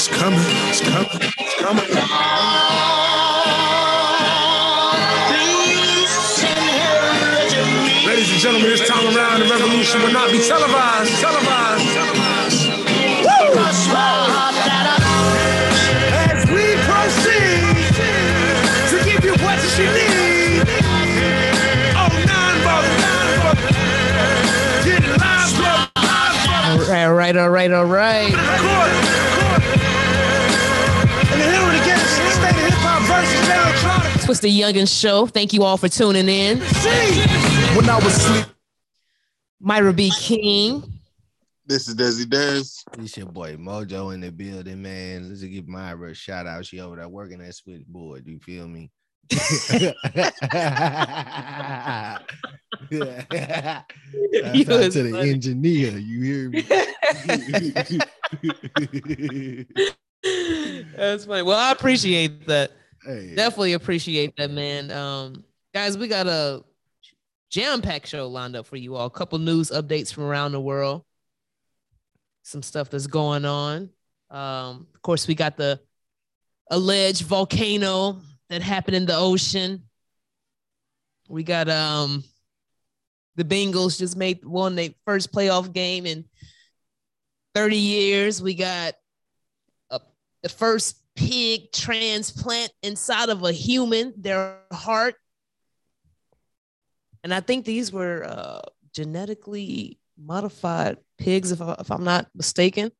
It's coming. It's coming. It's coming. Ladies and gentlemen, this time around, the revolution will not be televised. Televised. Televised. As we proceed to give you what you need. Oh, nine ball, Get live, blood, live, All right, all right, all right, all right. Electronic. Twist the Youngin Show. Thank you all for tuning in. See, when I was asleep. Myra B. King. This is Desi Des. This your boy Mojo in the building, man. Let's just give Myra a shout out. She over there working that switchboard. You feel me? Shout You to the funny. engineer. You hear me? That's funny. Well, I appreciate that. Hey, Definitely appreciate that, man. Um, guys, we got a jam-packed show lined up for you all. A couple news updates from around the world. Some stuff that's going on. Um, of course, we got the alleged volcano that happened in the ocean. We got um the Bengals just made won their first playoff game in 30 years. We got a, the first pig transplant inside of a human, their heart. And I think these were uh, genetically modified pigs, if, I, if I'm not mistaken.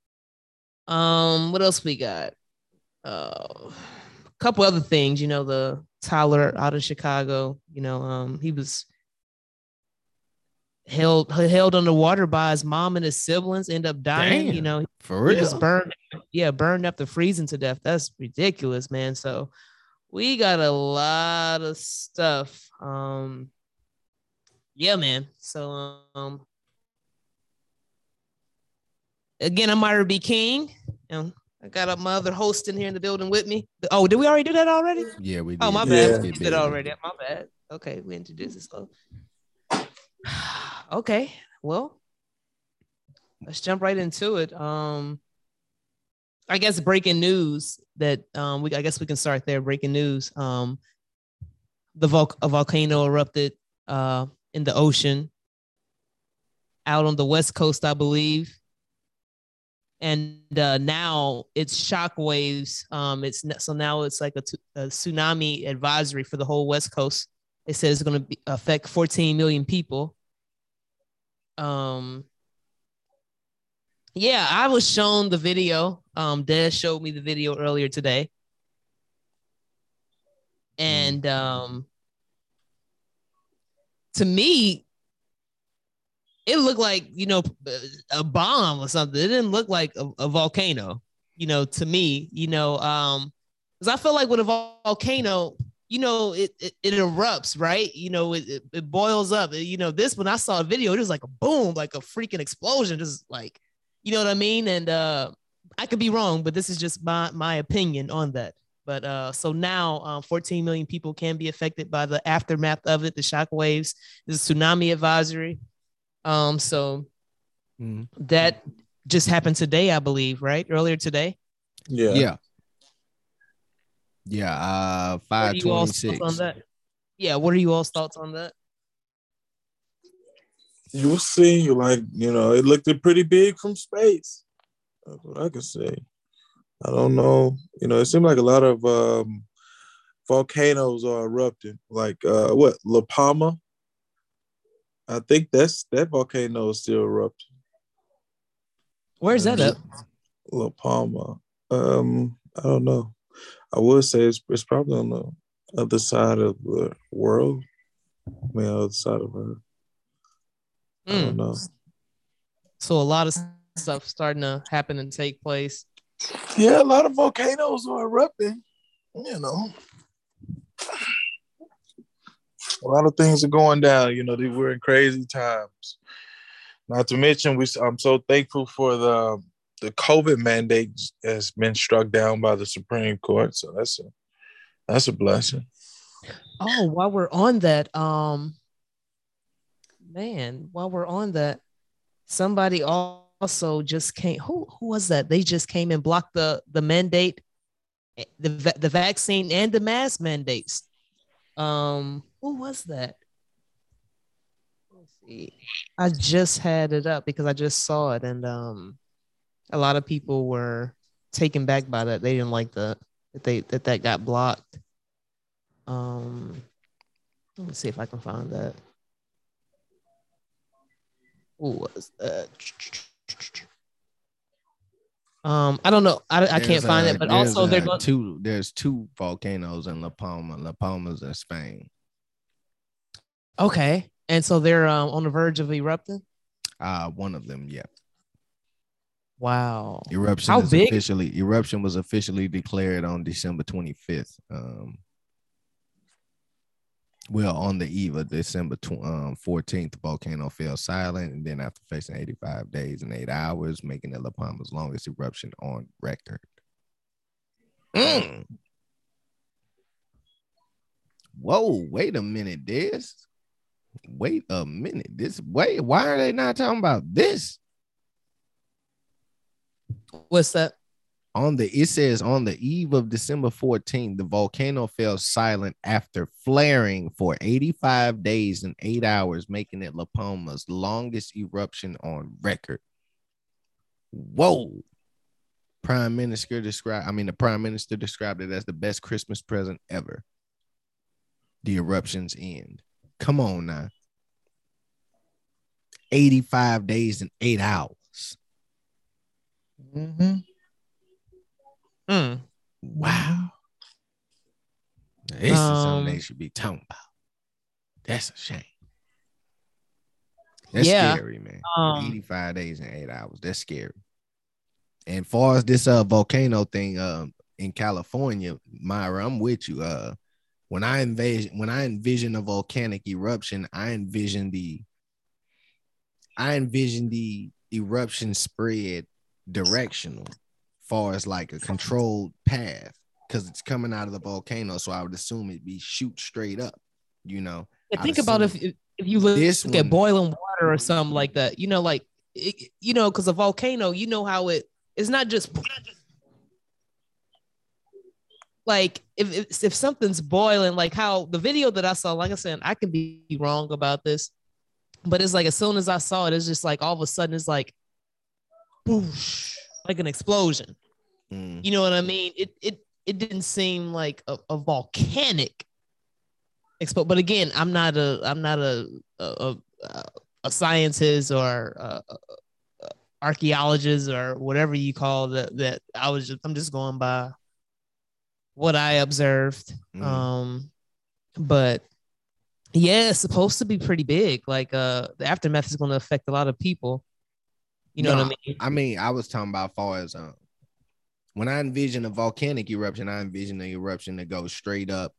Um, what else we got? Uh, a couple other things, you know, the Tyler out of Chicago, you know, um, he was held held underwater by his mom and his siblings, end up dying, you know, for real. was burned, yeah, burned up to freezing to death. That's ridiculous, man. So we got a lot of stuff. Um, yeah, man. So um, again, I'm Myra B. King. And I got my other host in here in the building with me. Oh, did we already do that already? Yeah, we did. Oh, my bad. Let's We did already. My bad. Okay, we introduced this. Okay, well, let's jump right into it. Um, I guess breaking news that um, we I guess we can start there. Breaking news. Um, the vol- a volcano erupted uh in the ocean out on the west coast, I believe. And uh, now it's shockwaves. Um, it's so now it's like a, t- a tsunami advisory for the whole west coast. It says it's going to affect 14 million people. Um, yeah, I was shown the video. Um, Des showed me the video earlier today, and um, to me, it looked like you know a bomb or something. It didn't look like a, a volcano. You know, to me, you know, um, because I feel like with a vol- volcano, you know, it, it it erupts, right? You know, it, it it boils up. You know, this when I saw a video, it was like a boom, like a freaking explosion, just like, you know what I mean? And uh, I could be wrong, but this is just my my opinion on that. But uh, so now, um, 14 million people can be affected by the aftermath of it, the shock waves. There's a tsunami advisory. Um, so Mhm. that just happened today, I believe, right? Earlier today. Yeah. Yeah. Yeah. Uh, What five are you all's twenty thoughts six. on that? Yeah, what are you all's thoughts on that? You'll see. Like, you know, it looked pretty big from space. That's what I can say. I don't know. You know, it seemed like a lot of um, volcanoes are erupting. Like uh, what, La Palma? I think that's that volcano is still erupting. Where's that at? La Palma. Um, I don't know. I would say it's, it's probably on the other side of the world. I mean, other side of Earth. I Mm. don't know. So a lot of stuff starting to happen and take place. Yeah, a lot of volcanoes are erupting. You know, a lot of things are going down. You know, they- we're in crazy times. Not to mention, we I'm so thankful for the the COVID mandate has been struck down by the Supreme Court. So that's a that's a blessing. Oh, while we're on that, um, man, while we're on that, somebody also just came. Who who was that? They just came and blocked the the mandate, eh, the the vaccine and the mask mandates. Um, who was that? Let's see. I just had it up because I just saw it, and um, a lot of people were taken back by that. They didn't like the that they that that got blocked. Um, let me see if I can find that. Who was that? Um, I don't know. I, I can't There's, find it, but there's, also they're uh, going. two. There's two volcanoes in La Palma. La Palma's in Spain. Okay, and so they're um, on the verge of erupting. Uh, one of them, yeah. Wow. Eruption How is big? officially eruption was officially declared on December 25th. Um, well, on the eve of December tw- um, 14th, the volcano fell silent, and then after facing 85 days and eight hours, making it La Palma's longest eruption on record. Mm. Whoa! Wait a minute, this. Wait a minute. This. Wait. Why are they not talking about this? What's that? on the it says on the eve of December 14th, the volcano fell silent after flaring for 85 days and eight hours, making it La Palma's longest eruption on record. Whoa. Prime Minister described, I mean, the Prime Minister described it as the best Christmas present ever. The eruptions end. Come on now. 85 days and eight hours. Mm-hmm. Mm. Wow. This is Um, something they should be talking about. That's a shame. That's Yeah. scary, man. Um, 85 days and eight hours. That's scary. And far as this uh volcano thing um in California, Myra, I'm with you. Uh when I envision when I envision a volcanic eruption, I envision the I envision the eruption spread directional, far as like a controlled path, because it's coming out of the volcano. So I would assume it'd be shoot straight up, you know. Yeah, think about if if you look This at one- boiling water or something like that. You know, like it, you know, because a volcano, you know how it it's not just like if, if if something's boiling, like how the video that I saw, like I said, I can be wrong about this, but it's like as soon as I saw it, it's just like all of a sudden it's like like an explosion. Mm. You know what I mean? It it it didn't seem like a, a volcanic expo. But again, I'm not a I'm not a a, a, a scientist or a, a, a archaeologist or whatever you call that. That I was just I'm just going by what I observed. Mm. Um, but yeah, it's supposed to be pretty big. Like uh, the aftermath is going to affect a lot of people. You know No, what I mean? I mean, I was talking about far as um, when I envision a volcanic eruption, I envision an eruption that goes straight up,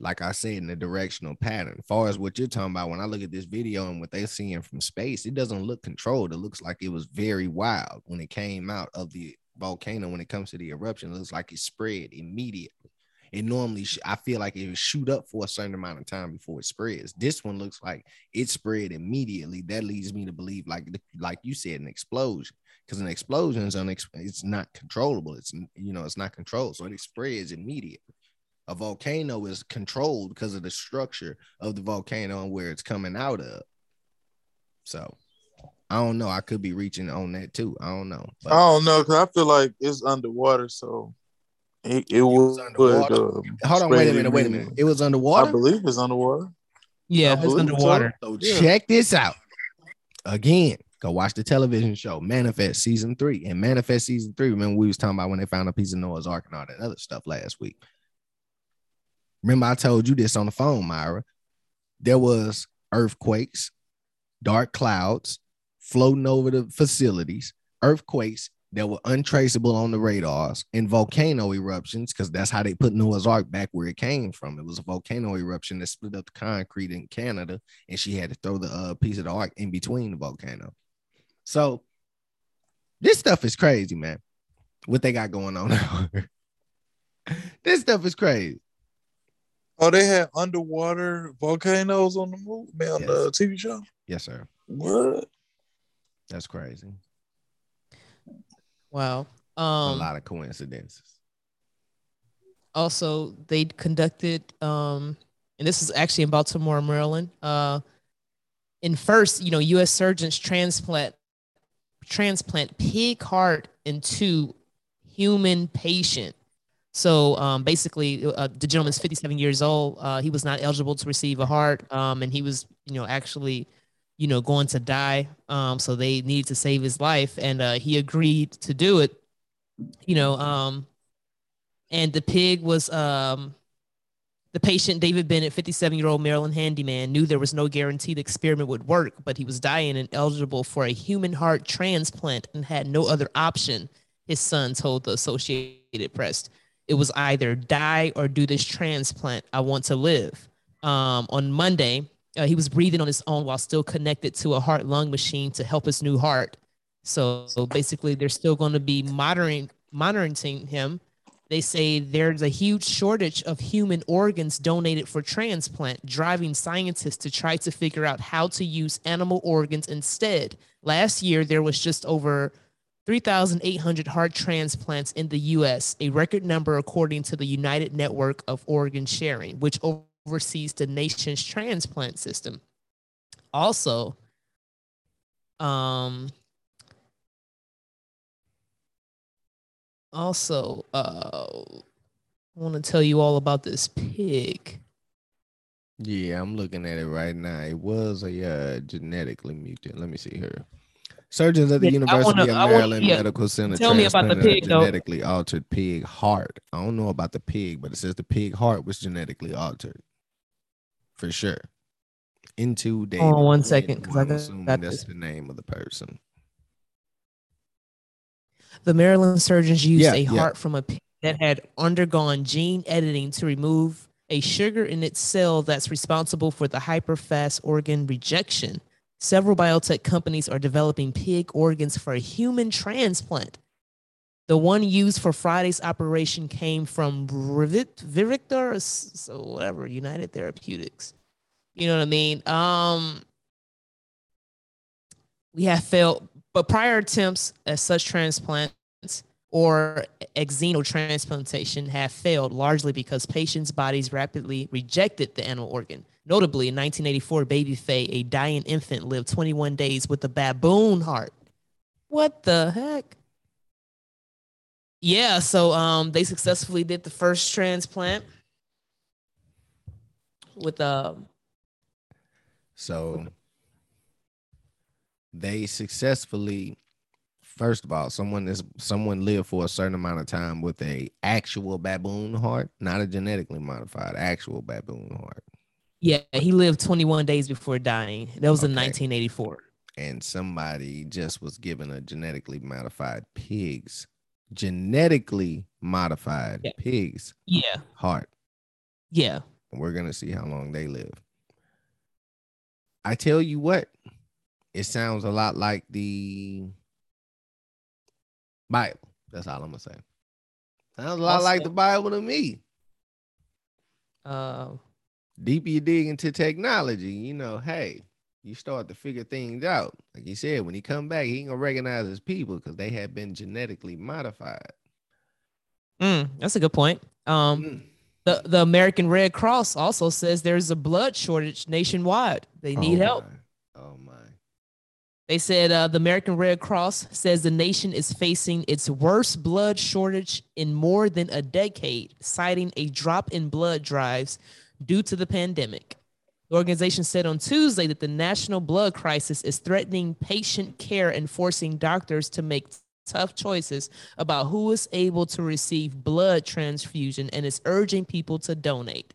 like I said, in a directional pattern. far as what you're talking about, when I look at this video and what they're seeing from space, it doesn't look controlled. It looks like it was very wild when it came out of the volcano. When it comes to the eruption, it looks like it spread immediately. It normally, sh- I feel like it would shoot up for a certain amount of time before it spreads. This one looks like it spread immediately. That leads me to believe, like, like you said, an explosion because an explosion is unex- it's not controllable. It's you know it's not controlled, so it spreads immediately. A volcano is controlled because of the structure of the volcano and where it's coming out of. So I don't know. I could be reaching on that too. I don't know. But I don't know because I feel like it's underwater, so it, it was would. underwater? uh, hold on, wait a minute, wait a minute. It was underwater. I underwater. believe it's underwater. Yeah, I it's underwater. So Yeah. check this out. Again, go watch the television show Manifest season three. And Manifest season three, remember we was talking about when they found a piece of Noah's Ark and all that other stuff last week. Remember, I told you this on the phone, Myra. There was earthquakes, dark clouds floating over the facilities, earthquakes that were untraceable on the radars, and volcano eruptions, because that's how they put Noah's Ark back where it came from. It was a volcano eruption that split up the concrete in Canada, and she had to throw the uh, piece of the ark in between the volcano. So this stuff is crazy, man. What they got going on. this stuff is crazy. Oh, they had underwater volcanoes on the movie, man, on the TV show. Yes, sir. What? That's crazy. Wow. a Um, lot of coincidences. also they conducted um and this is actually in baltimore maryland uh in first you know u.s surgeons transplant transplant pig heart into human patient so um basically uh, the gentleman's 57 years old uh he was not eligible to receive a heart um and he was you know actually you know going to die. Um so they needed to save his life and uh he agreed to do it you know um and the pig was um the patient david bennett 57 year old maryland handyman knew there was no guarantee the experiment would work but he was dying and eligible for a human heart transplant and had no other option his son told the associated press. It was either die or do this transplant. I want to live. Um, on monday uh, he was breathing on his own while still connected to a heart lung machine to help his new heart so, so basically they're still going to be monitoring monitoring him they say there's a huge shortage of human organs donated for transplant, driving scientists to try to figure out how to use animal organs instead. Last year, there was just over 3,800 heart transplants in the US, a record number according to the United Network of Organ Sharing, which oversees the nation's transplant system. Also, um, also uh i want to tell you all about this pig Yeah, I'm looking at it right now. It was a uh, genetically mutant. Let me see here. Surgeons at the Yeah, University wanna- of I wanna- Maryland yeah. Medical Center Tell me about the pig, though. genetically altered pig heart. I don't know about the pig, but it says the pig heart was genetically altered for sure. Into David. on one second, who 'cause I got- assuming that's the name of the person. the maryland surgeons used Yeah, a yeah. heart from a pig that had undergone gene editing to remove a sugar in its cell that's responsible for the hyperfast organ rejection several biotech companies are developing pig organs for a human transplant the one used for Friday's operation came from Vivictor, or so whatever, United Therapeutics. You know what I mean? Um, we have failed, but prior attempts at such transplants or xenotransplantation have failed largely because patients' bodies rapidly rejected the animal organ. Notably, in 1984, baby Fae, a dying infant, lived 21 days with a baboon heart. What the heck? Yeah, so um, they successfully did the first transplant with um So they successfully, first of all, someone is someone lived for a certain amount of time with a actual baboon heart, not a genetically modified actual baboon heart. yeah, he lived 21 days before dying. That was in 1984. And somebody just was given a genetically modified pig's genetically modified Yeah. pig's Yeah, heart. yeah. and we're gonna see how long they live. I tell you what, it sounds a lot like the Bible. That's all I'm gonna say. Sounds a lot like the Bible to me. Uh, Deeper you dig into technology, you know, hey, you start to figure things out. Like you said, when he come back, he ain't gonna recognize his people because they have been genetically modified. mm, that's a good point. Um, Mm. the the American Red Cross also says there's a blood shortage nationwide. They need Oh help. Oh my. They said uh, the American Red Cross says the nation is facing its worst blood shortage in more than a decade, citing a drop in blood drives due to the pandemic. The organization said on Tuesday that the national blood crisis is threatening patient care and forcing doctors to make tough choices about who is able to receive blood transfusion and is urging people to donate.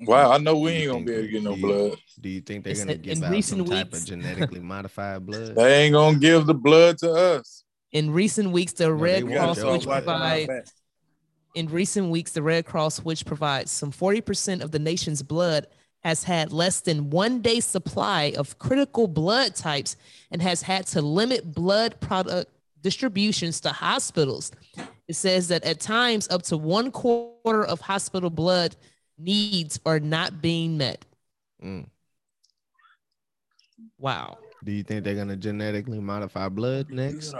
Wow, I know we ain't gonna be able to get no you- blood. Do you think they're They gonna give in out some recent type of genetically modified blood? They ain't gonna give the blood to us. In recent weeks, the they Red want We gotta Cross, which blood. watching our provide back. in recent weeks, the Red Cross, which provides some 40% of the nation's blood, has had less than one day supply of critical blood types and has had to limit blood product distributions to hospitals. It says that at times, up to one quarter of hospital blood needs are not being met. Mm. Wow. Do you think they're gonna genetically modify blood next?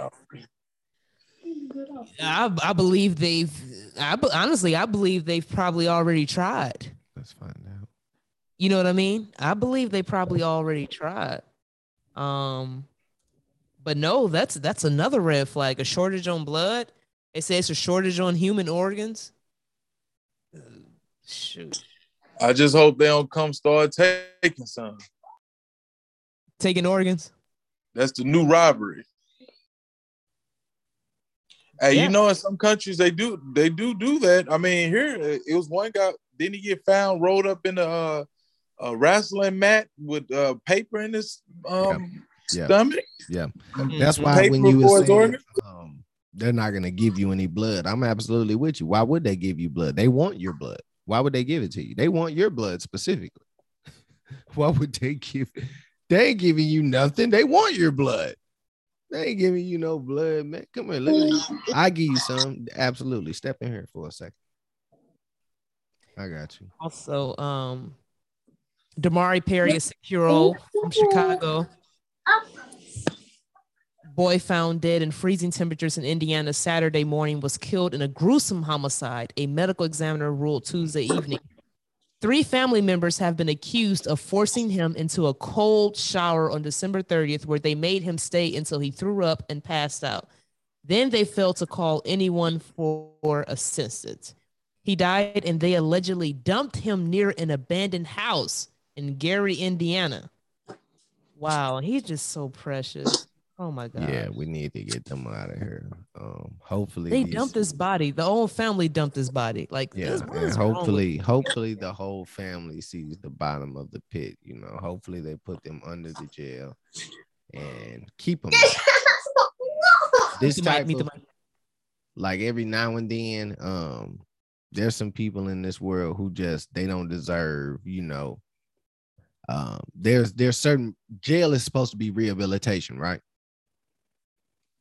I, I believe they've. I honestly, I believe they've probably already tried. Let's find out. You know what I mean? I believe they probably already tried. Um, but no, that's that's another red flag. A shortage on blood. They say it's a shortage on human organs. Uh, Shoot, I just hope they don't come start taking some. taking organs. That's the new robbery. Hey, Yeah. you know, in some countries they do they do do that. I mean, here it was one guy. Didn't he get found rolled up in a, uh, a wrestling mat with uh, paper in his um, Yeah. stomach? Yeah. Mhm. That's why Paper when you for were saying, um, they're not gonna give you any blood. I'm absolutely with you. Why would they give you blood? They want your blood. Why would they give it to you? They want your blood specifically. Why would they give? They ain't giving you nothing. They want your blood. They ain't giving you no blood, man. Come here, look me. I give you some. Absolutely. Step in here for a second. I got you. Also, um, Damari Perry, a six-year-old from Chicago. Boy found dead in freezing temperatures in Indiana Saturday morning was killed in a gruesome homicide, a medical examiner ruled Tuesday evening. Three family members have been accused of forcing him into a cold shower on December 30th, where they made him stay until he threw up and passed out. Then they failed to call anyone for assistance. He died, and they allegedly dumped him near an abandoned house in Gary, Indiana. Wow, he's just so precious. Oh my god. Yeah, we need to get them out of here. Um, hopefully They these- dumped his body. The whole family dumped this body. Like, Yeah, this- and is wrong with- hopefully, hopefully the whole family sees the bottom of the pit. You know, hopefully they put them under the jail and keep them. This Meet the mic, type meet of like every now and then, um, there's some people in this world who just they don't deserve. You know, um, there's there's certain jail is supposed to be rehabilitation, right?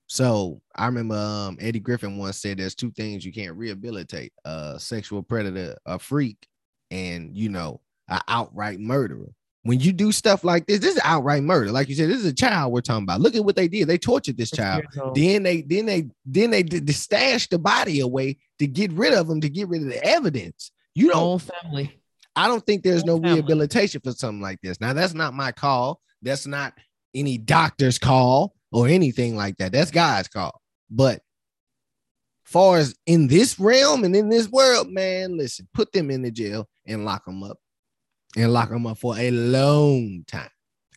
So I remember um, Eddie Griffin once said there's two things you can't rehabilitate: a sexual predator, a freak, and you know, an outright murderer. When you do stuff like this, this is outright murder. Like you said, this is a child we're talking about. Look at what they did. They tortured this child. Then they then they then they did, stashed the body away to get rid of them to get rid of the evidence. You don't whole family. I don't think there's no rehabilitation for something like this. Now, that's not my call. That's not any doctor's call or anything like that. That's God's call. But far as in this realm and in this world, man, listen, put them in the jail and lock them up and lock them up for a long time.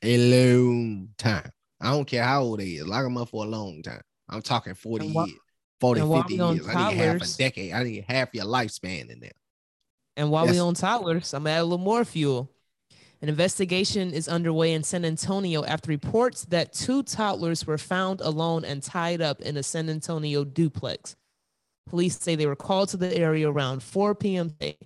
A long time. I don't care how old they is. Lock them up for a long time. I'm talking 40 And wha- years, 40, 50 we on years. I need half a decade. I need half your lifespan in there. And while Yes. we on toddlers, I'm gonna add a little more fuel. An investigation is underway in San Antonio after reports that two toddlers were found alone and tied up in a San Antonio duplex. Police say they were called to the area around 4 p.m. today.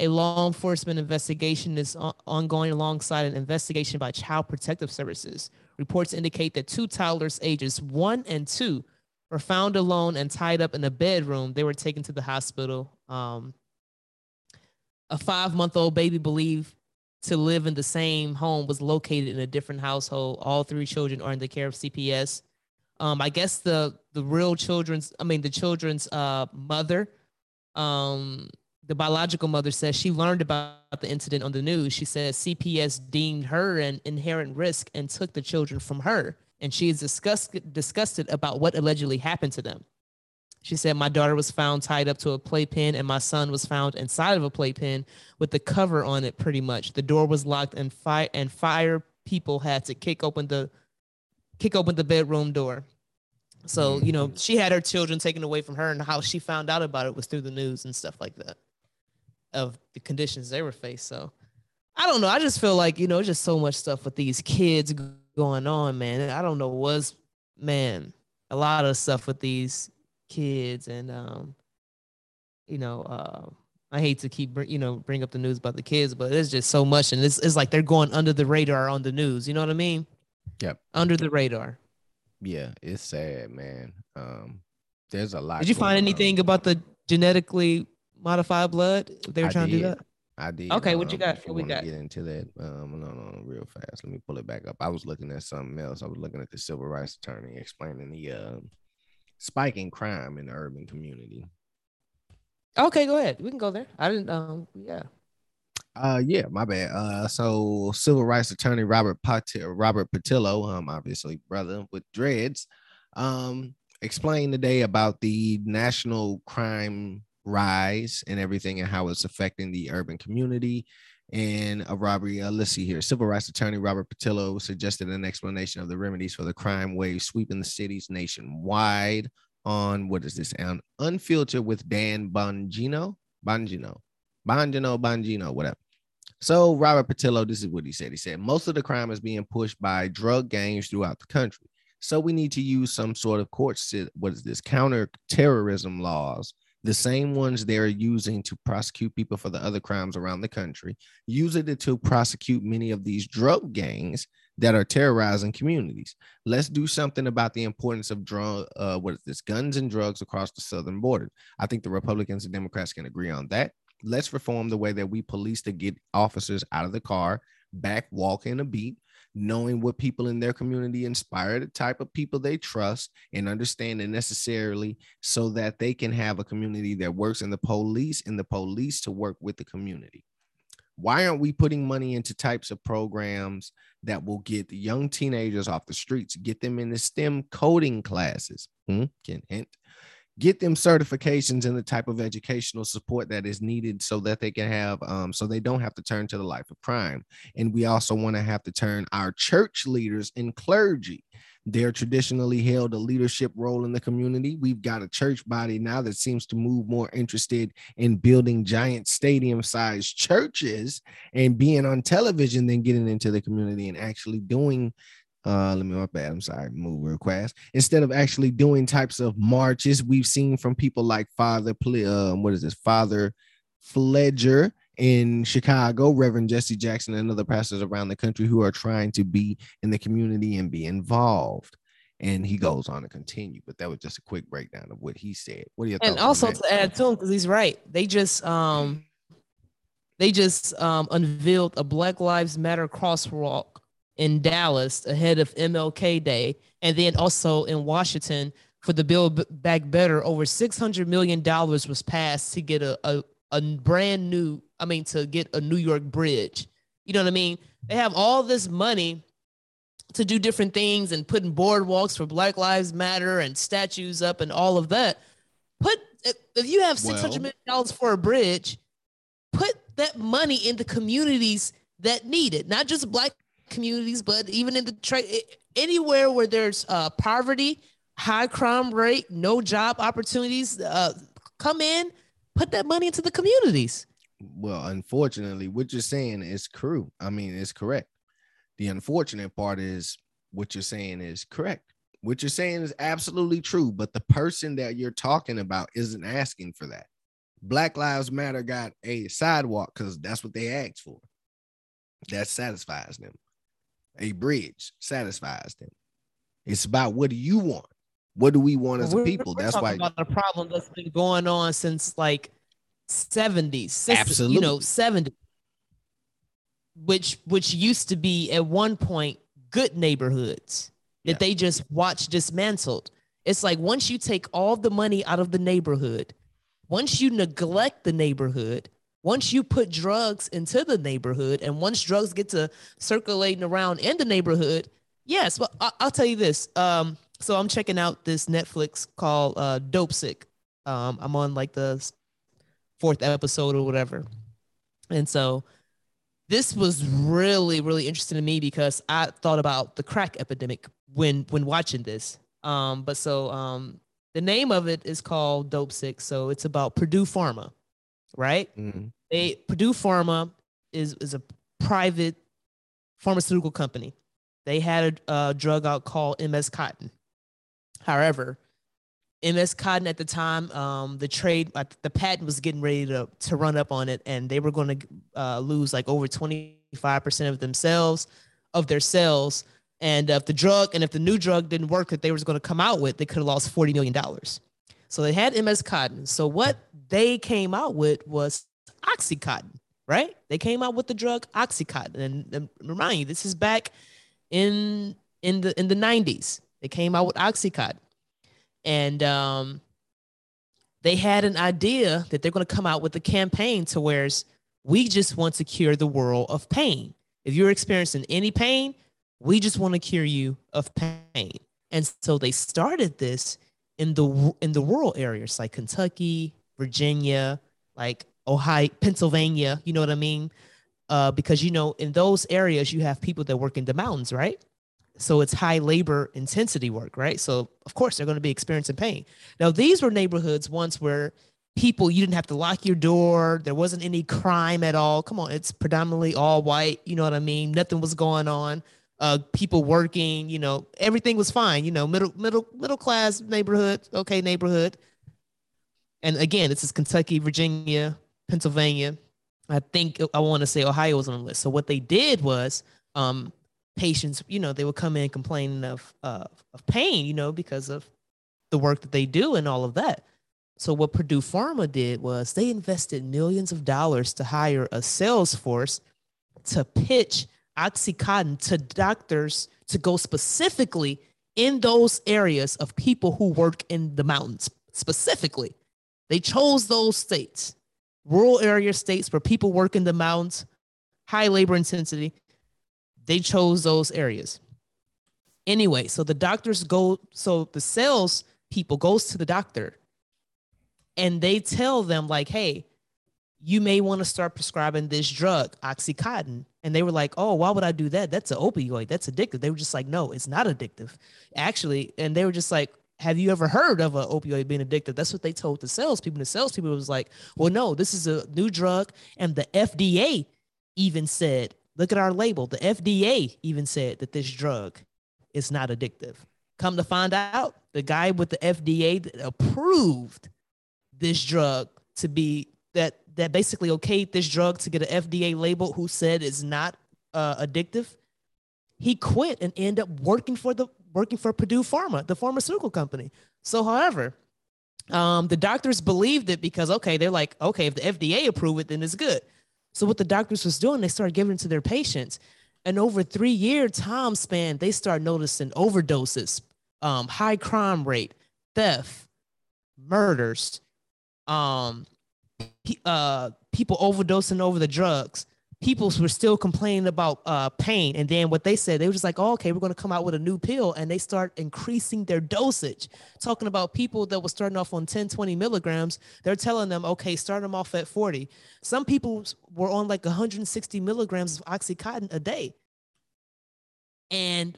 A law enforcement investigation is ongoing alongside an investigation by Child Protective Services. Reports indicate that two toddlers ages one and two were found alone and tied up in a bedroom. They were taken to the hospital. Um, a five month old baby believed to live in the same home was located in a different household. All three children are in the care of CPS. Um, I guess the the real children's, I mean the children's uh mother, um, the biological mother says she learned about the incident on the news. She says CPS deemed her an inherent risk and took the children from her, and she is disgust, disgusted about what allegedly happened to them. She said, My daughter was found tied up to a playpen, and my son was found inside of a playpen with the cover on it pretty much. The door was locked and fire and fire people had to kick open the kick open the bedroom door. So, mm. you know, she had her children taken away from her and how she found out about it was through the news and stuff like that of the conditions they were faced. So I don't know. I just feel like, you know, just so much stuff with these kids going on, man. I don't know what's man, a lot of stuff with these kids and um you know uh i hate to keep you know bring up the news about the kids but it's just so much and it's, it's like they're going under the radar on the news you know what i mean Yep. under the radar Yeah, it's sad, man. Um, there's a lot. did you find going on. anything about the genetically modified blood they were I trying to do that I did. Okay, what you um, got? What we got? Get into that. Um, no, no, real fast. Let me pull it back up. I was looking at something else. I was looking at the civil rights attorney explaining the um spiking crime in the urban community. Okay, go ahead. We can go there. I didn't. Um, yeah. Uh, yeah, my bad. Uh, so civil rights attorney Robert Pat- Robert Patillo, um, obviously brother with dreads, um, explained today about the national crime rise and everything and how it's affecting the urban community and a robbery. Uh, let's see here. Civil rights attorney Robert Patillo suggested an explanation of the remedies for the crime wave sweeping the cities nationwide on what is this? On Unfiltered with Dan Bongino, Bongino, Bongino, Bongino, whatever. So Robert Patillo, this is what he said. He said most of the crime is being pushed by drug gangs throughout the country. So we need to use some sort of court. What is this? Counter terrorism laws the same ones they're using to prosecute people for the other crimes around the country, use it to prosecute many of these drug gangs that are terrorizing communities. Let's do something about the importance of drug, uh, what is this, guns and drugs across the southern border. I think the Republicans and Democrats can agree on that. Let's reform the way that we police to get officers out of the car, back walking a beat, knowing what people in their community inspire the type of people they trust and understand it necessarily so that they can have a community that works in the police and the police to work with the community why aren't we putting money into types of programs that will get young teenagers off the streets get them into stem coding classes hmm? can hint get them certifications and the type of educational support that is needed so that they can have um, so they don't have to turn to the life of crime and we also want to have to turn our church leaders and clergy they're traditionally held a leadership role in the community. We've got a church body now that seems to move more interested in building giant stadium sized churches and being on television than getting into the community and actually doing uh let me my bad i'm sorry move real fast. Instead of actually doing types of marches we've seen from people like father um, what is this father Pfleger in chicago reverend jesse jackson and other pastors around the country who are trying to be in the community and be involved. And he goes on to continue but that was just a quick breakdown of what he said. What are your and also to add to him because he's right. They just um they just um unveiled a black lives matter crosswalk in Dallas ahead of MLK Day, and then also in Washington for the Build Back Better. Over six hundred million dollars was passed to get a, a a brand new. I mean, to get a New York bridge. You know what I mean? They have all this money to do different things and putting boardwalks for Black Lives Matter and statues up and all of that. Put if you have six hundred million dollars for a bridge, put that money in the communities that need it, not just Black communities, but even in the trade, anywhere where there's uh, poverty, high crime rate, no job opportunities, uh, come in, put that money into the communities. Well, unfortunately, what you're saying is true. I mean, it's correct. The unfortunate part is what you're saying is correct. What you're saying is absolutely true, but the person that you're talking about isn't asking for that. Black Lives Matter got a sidewalk because that's what they asked for. That satisfies them a bridge satisfies them. It's about what do you want? What do we want as we're, a people? That's why about a problem that's been going on since like 70s, since, Absolutely. you know, 70, which which used to be at one point good neighborhoods that yeah. they just watched dismantled. It's like once you take all the money out of the neighborhood, once you neglect the neighborhood, once you put drugs into the neighborhood and once drugs get to circulating around in the neighborhood yes well I- will tell you this um, so i'm checking out this netflix called uh, Dopesick um, i'm on like the fourth episode or whatever. And so this was really really interesting to me because i thought about the crack epidemic when when watching this. Um, but so um, the name of it is called Dopesick so it's about purdue pharma right? Mm-hmm. They Purdue Pharma is is a private pharmaceutical company. They had a, a drug out called MS Contin. However, MS Contin at the time, um, the trade, uh, the patent was getting ready to, to run up on it, and they were going to uh, lose like over 25% of themselves, of their sales. And if the drug, and if the new drug didn't work that they was going to come out with, they could have lost $40 million. So they had MS Contin. So what they came out with was Oxycontin, right? They came out with the drug Oxycontin. And, and remind you, this is back in in the in the 90s. They came out with Oxycontin. and um, they had an idea that they're going to come out with a campaign to where's we just want to cure the world of pain. If you're experiencing any pain, we just want to cure you of pain. And so they started this in the in the rural areas like Kentucky, Virginia, like Ohio, Pennsylvania, you know what I mean? Uh, because you know, in those areas you have people that work in the mountains, right? So it's high labor intensity work, right? So of course they're going to be experiencing pain. Now these were neighborhoods once where people you didn't have to lock your door, there wasn't any crime at all. Come on, it's predominantly all white, you know what I mean? Nothing was going on uh, people working, you know, everything was fine, you know, middle middle middle class neighborhood, okay neighborhood. And again, this is Kentucky, Virginia, Pennsylvania. I think I want to say Ohio was on the list. So what they did was um, patients, you know, they would come in complaining of uh, of pain, you know, because of the work that they do and all of that. So what Purdue Pharma did was they invested millions of dollars to hire a sales force to pitch Oxycontin to doctors to go specifically in those areas of people who work in the mountains specifically. They chose those states, rural area states where people work in the mountains, high labor intensity. They chose those areas. Anyway, so the doctors go, so the sales people goes to the doctor and they tell them like, hey, you may want to start prescribing this drug, Oxycontin. And they were like, oh, why would I do that? That's an opioid. That's addictive. They were just like, no, it's not addictive. Actually, and they were just like, have you ever heard of an opioid being addictive? That's what they told the salespeople. The salespeople was like, well, no, this is a new drug. And the FDA even said, look at our label. The FDA even said that this drug is not addictive. Come to find out, the guy with the FDA approved this drug to be that that basically okayed this drug to get an FDA label who said it's not uh, addictive, he quit and ended up working for the working for Purdue Pharma, the pharmaceutical company. So, however, um, the doctors believed it because okay, they're like, okay, if the FDA approved it, then it's good. So what the doctors was doing, they started giving it to their patients, and over three year time span, they start noticing overdoses, um, high crime rate, theft, murders, um, uh, people overdosing over the drugs. People were still complaining about uh, pain. And then what they said, they were just like, oh, okay, we're going to come out with a new pill. And they start increasing their dosage. Talking about people that were starting off on 10, 20 milligrams, they're telling them, okay, start them off at 40. Some people were on like 160 milligrams of Oxycontin a day. And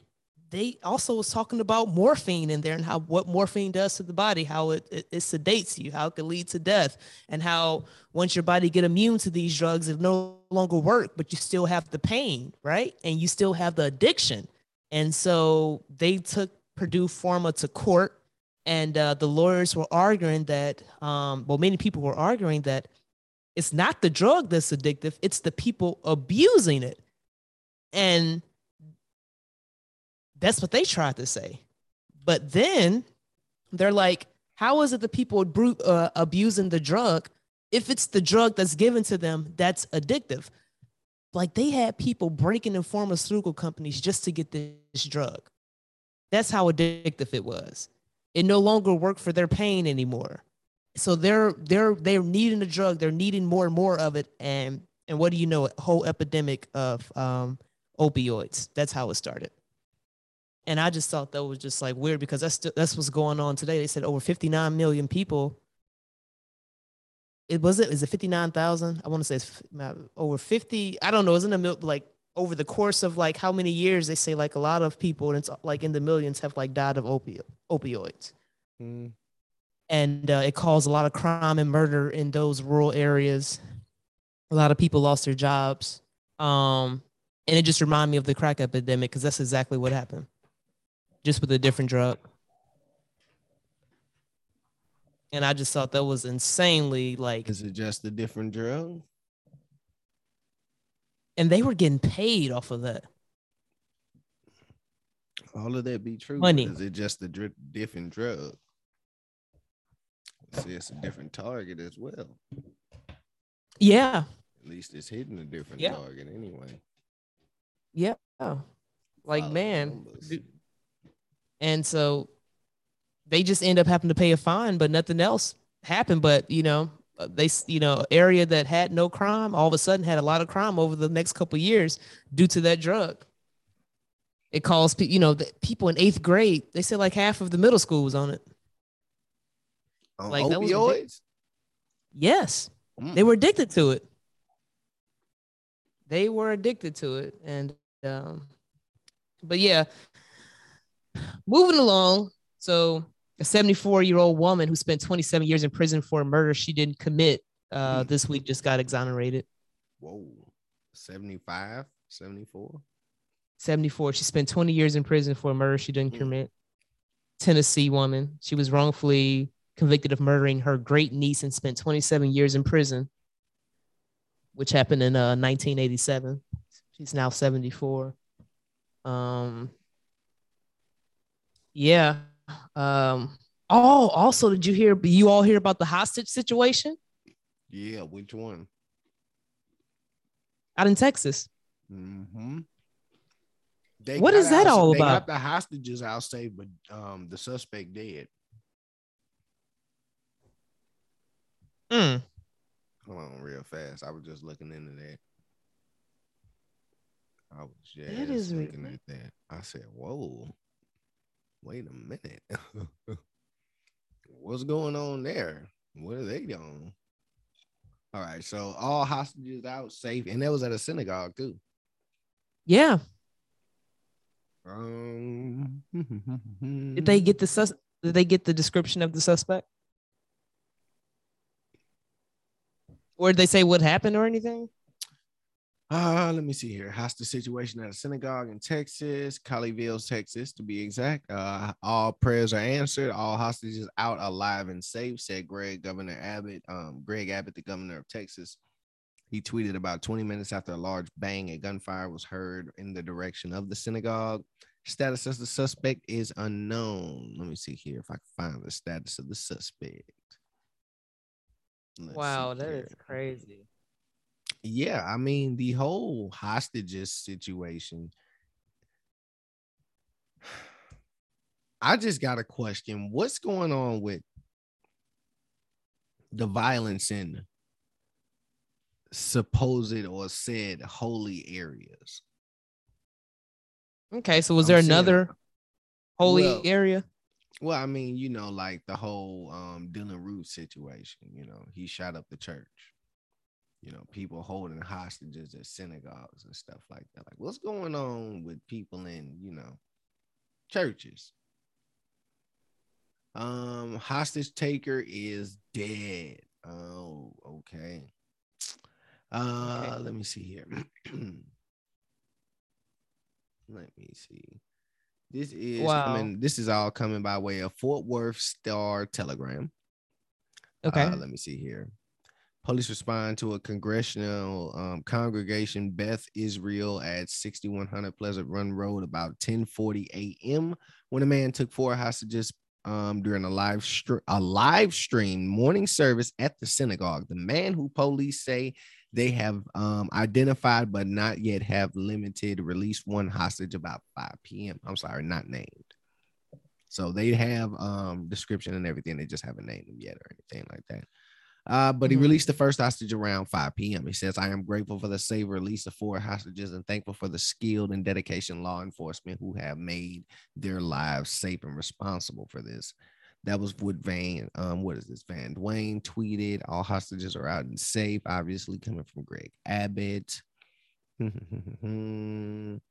they also was talking about morphine in there and how what morphine does to the body, how it, it, it, sedates you, how it can lead to death, and how once your body get immune to these drugs, it no longer work, but you still have the pain, right? And you still have the addiction. And so they took Purdue Pharma to court, and uh, the lawyers were arguing that, um, well, many people were arguing that it's not the drug that's addictive, it's the people abusing it. And that's what they tried to say. But then they're like, how is it the people uh, abusing the drug if it's the drug that's given to them that's addictive? Like they had people breaking in pharmaceutical companies just to get this drug. That's how addictive it was. It no longer worked for their pain anymore. So they're they're they're needing the drug. They're needing more and more of it. And and what do you know? A whole epidemic of um, opioids. That's how it started. And I just thought that was just like weird because that's that's what's going on today. They said over 59 million people. It was it is it 59,000? I want to say it's over 50. I don't know. Isn't it like over the course of like how many years they say like a lot of people and it's like in the millions have like died of opi- opioids. Mm. And uh, it caused a lot of crime and murder in those rural areas. A lot of people lost their jobs. Um, and it just reminded me of the crack epidemic because that's exactly what happened just with a different drug. And I just thought that was insanely like. Is it just a different drug? And they were getting paid off of that. All of that be true. Money. Is it just a dr- different drug? See, it's a different target as well. Yeah. At least it's hitting a different yeah. target anyway. Yeah. Like, man, and so they just end up having to pay a fine, but nothing else happened. But you know, they you know area that had no crime all of a sudden had a lot of crime over the next couple years due to that drug. It caused you know the people in eighth grade. They said like half of the middle school was on it. On Like, that was opioids? Yes, Mm. they were addicted to it. They were addicted to it, and um, but yeah, moving along. So a 74 year old woman who spent 27 years in prison for a murder she didn't commit uh, Mm. this week just got exonerated. Whoa. 75, 74. 74. She spent 20 years in prison for a murder she didn't Mm. commit. Tennessee woman. She was wrongfully convicted of murdering her great niece and spent 27 years in prison, which happened in uh, 1987. She's now 74. Um, yeah. Um, oh, also, did you hear? You all hear about the hostage situation Yeah, which one? out in Texas? Mm-hmm. They What got is that out- all they got about? the hostages out safe, but um, the suspect dead. Mm. Hold on, real fast. I was just looking into that. I was just That is looking at that. I said, "Whoa, wait a minute, what's going on there? What are they doing?" All right, so all hostages out safe, and that was at a synagogue too. Yeah. Um, Did they get the sus? Did they get the description of the suspect? Or did they say what happened or anything? Uh, let me see here. Hostage situation at a synagogue in Texas, Colleyville, Texas, to be exact. Uh, all prayers are answered. All hostages out alive and safe, said Greg Governor Abbott. Um, Greg Abbott, the governor of Texas. He tweeted about 20 minutes after a large bang, a gunfire was heard in the direction of the synagogue. Status of the suspect is unknown. Let me see here if I can find the status of the suspect. Let's wow, that here is crazy. Yeah, I mean the whole hostages situation. I just got a question. What's going on with the violence in supposed or said holy areas? Okay, so was I'm there another holy Well, area? Well, I mean, you know, like the whole um Dylann Roof situation, you know, he shot up the church. You know, people holding hostages at synagogues and stuff like that. Like, what's going on with people in, you know, churches? Um, hostage taker is dead. Oh, okay. Uh, Okay. let me see here. let me see. This is Wow. coming. This is all coming by way of Fort Worth Star Telegram. Okay. Uh, let me see here. Police respond to a congressional um, congregation, Beth Israel, at 6100 Pleasant Run Road, about 10:40 a.m. when a man took four hostages um, during a live str- a live stream morning service at the synagogue. The man who police say they have um, identified but not yet have limited released one hostage about 5 p.m. I'm sorry, not named. So they have um description and everything. They just haven't named them yet or anything like that. Uh, but he Mhm. released the first hostage around 5 p.m. He says, I am grateful for the safe release of four hostages and thankful for the skilled and dedication law enforcement who have made their lives safe and responsible for this. That was what Van, um, what is this? Van Dwayne tweeted, all hostages are out and safe, obviously coming from Greg Abbott. Mm.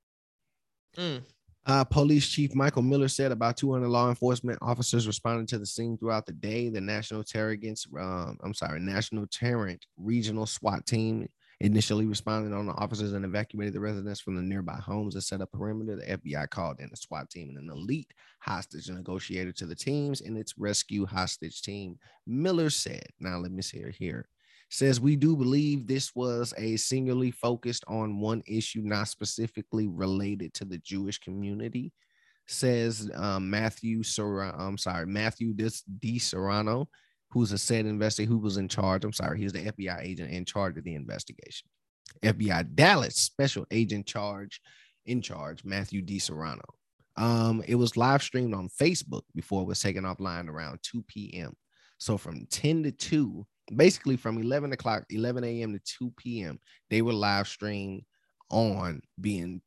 Uh, Police Chief Michael Miller said about 200 law enforcement officers responded to the scene throughout the day. The National Terrorist, um, I'm sorry, National Terrorist Regional SWAT team initially responded on the officers and evacuated the residents from the nearby homes and set up perimeter. The FBI called in a SWAT team and an elite hostage negotiator to the teams and its rescue hostage team. Miller said, "Now let me see her here." Says we do believe this was a singularly focused on one issue, not specifically related to the Jewish community. Says um, Matthew Serrano, I'm sorry, Matthew Dis- D. Serrano, who's a said investigator who was in charge. I'm sorry, he was the FBI agent in charge of the investigation. FBI Dallas special agent charge in charge, Matthew D. Serrano. Um, it was live streamed on Facebook before it was taken offline around 2 p.m. So from 10 to 2, basically from 11 o'clock, 11 a.m. to 2 p.m., they were live streamed on being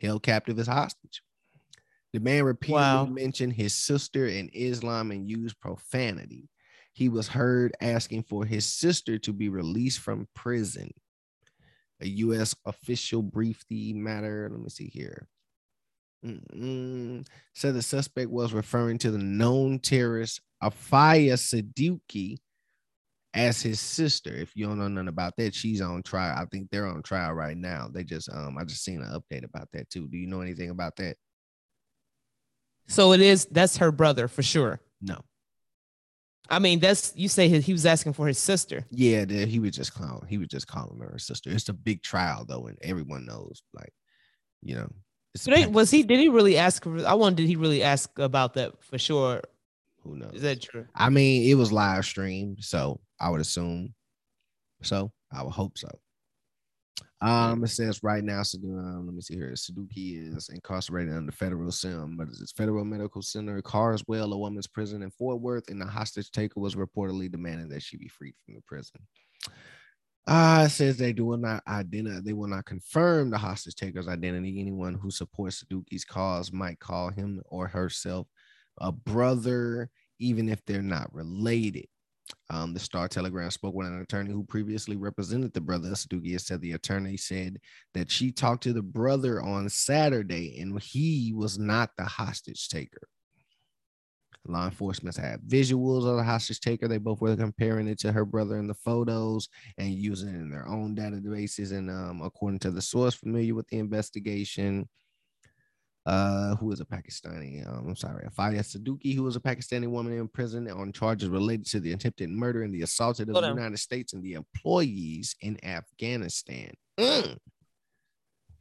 held captive as hostage. The man repeatedly Wow. mentioned his sister in Islam and used profanity. He was heard asking for his sister to be released from prison. A U.S. official briefed the matter. Let me see here. Mm-mm. Said the suspect was referring to the known terrorist Aafia Siddiqui as his sister. If you don't know nothing about that, she's on trial. I think they're on trial right now. They just um I just seen an update about that too. Do you know anything about that? So it is that's her brother for sure. No. I mean, that's you say he, he was asking for his sister. Yeah, he was just calling. He was just calling her sister. It's a big trial though, and everyone knows, like, you know. It's So they, was he? Did he really ask? I wonder. Did he really ask about that for sure? who knows? Is that true? I mean, it was live streamed, so I would assume. So I would hope so. Um, it says right now, Sadu- um, let me see here. Saduki is incarcerated under federal sim, but it's federal medical center, Carswell, a woman's prison in Fort Worth, and the hostage taker was reportedly demanding that she be freed from the prison. Uh, it says they do not identify, they will not confirm the hostage taker's identity. Anyone who supports Saduki's cause might call him or herself a brother, even if they're not related. Um, the Star Telegram spoke with an attorney who previously represented the brother Saduki. Said the attorney said that she talked to the brother on Saturday and he was not the hostage taker. Law enforcement had visuals of the hostage taker. They both were comparing it to her brother in the photos and using it in their own databases. And um, according to the source familiar with the investigation, uh, who is a Pakistani, um, I'm sorry, Afaya Saduki, who was a Pakistani woman in prison on charges related to the attempted murder and the assault of Hold the on. United States and the employees in Afghanistan. Mm.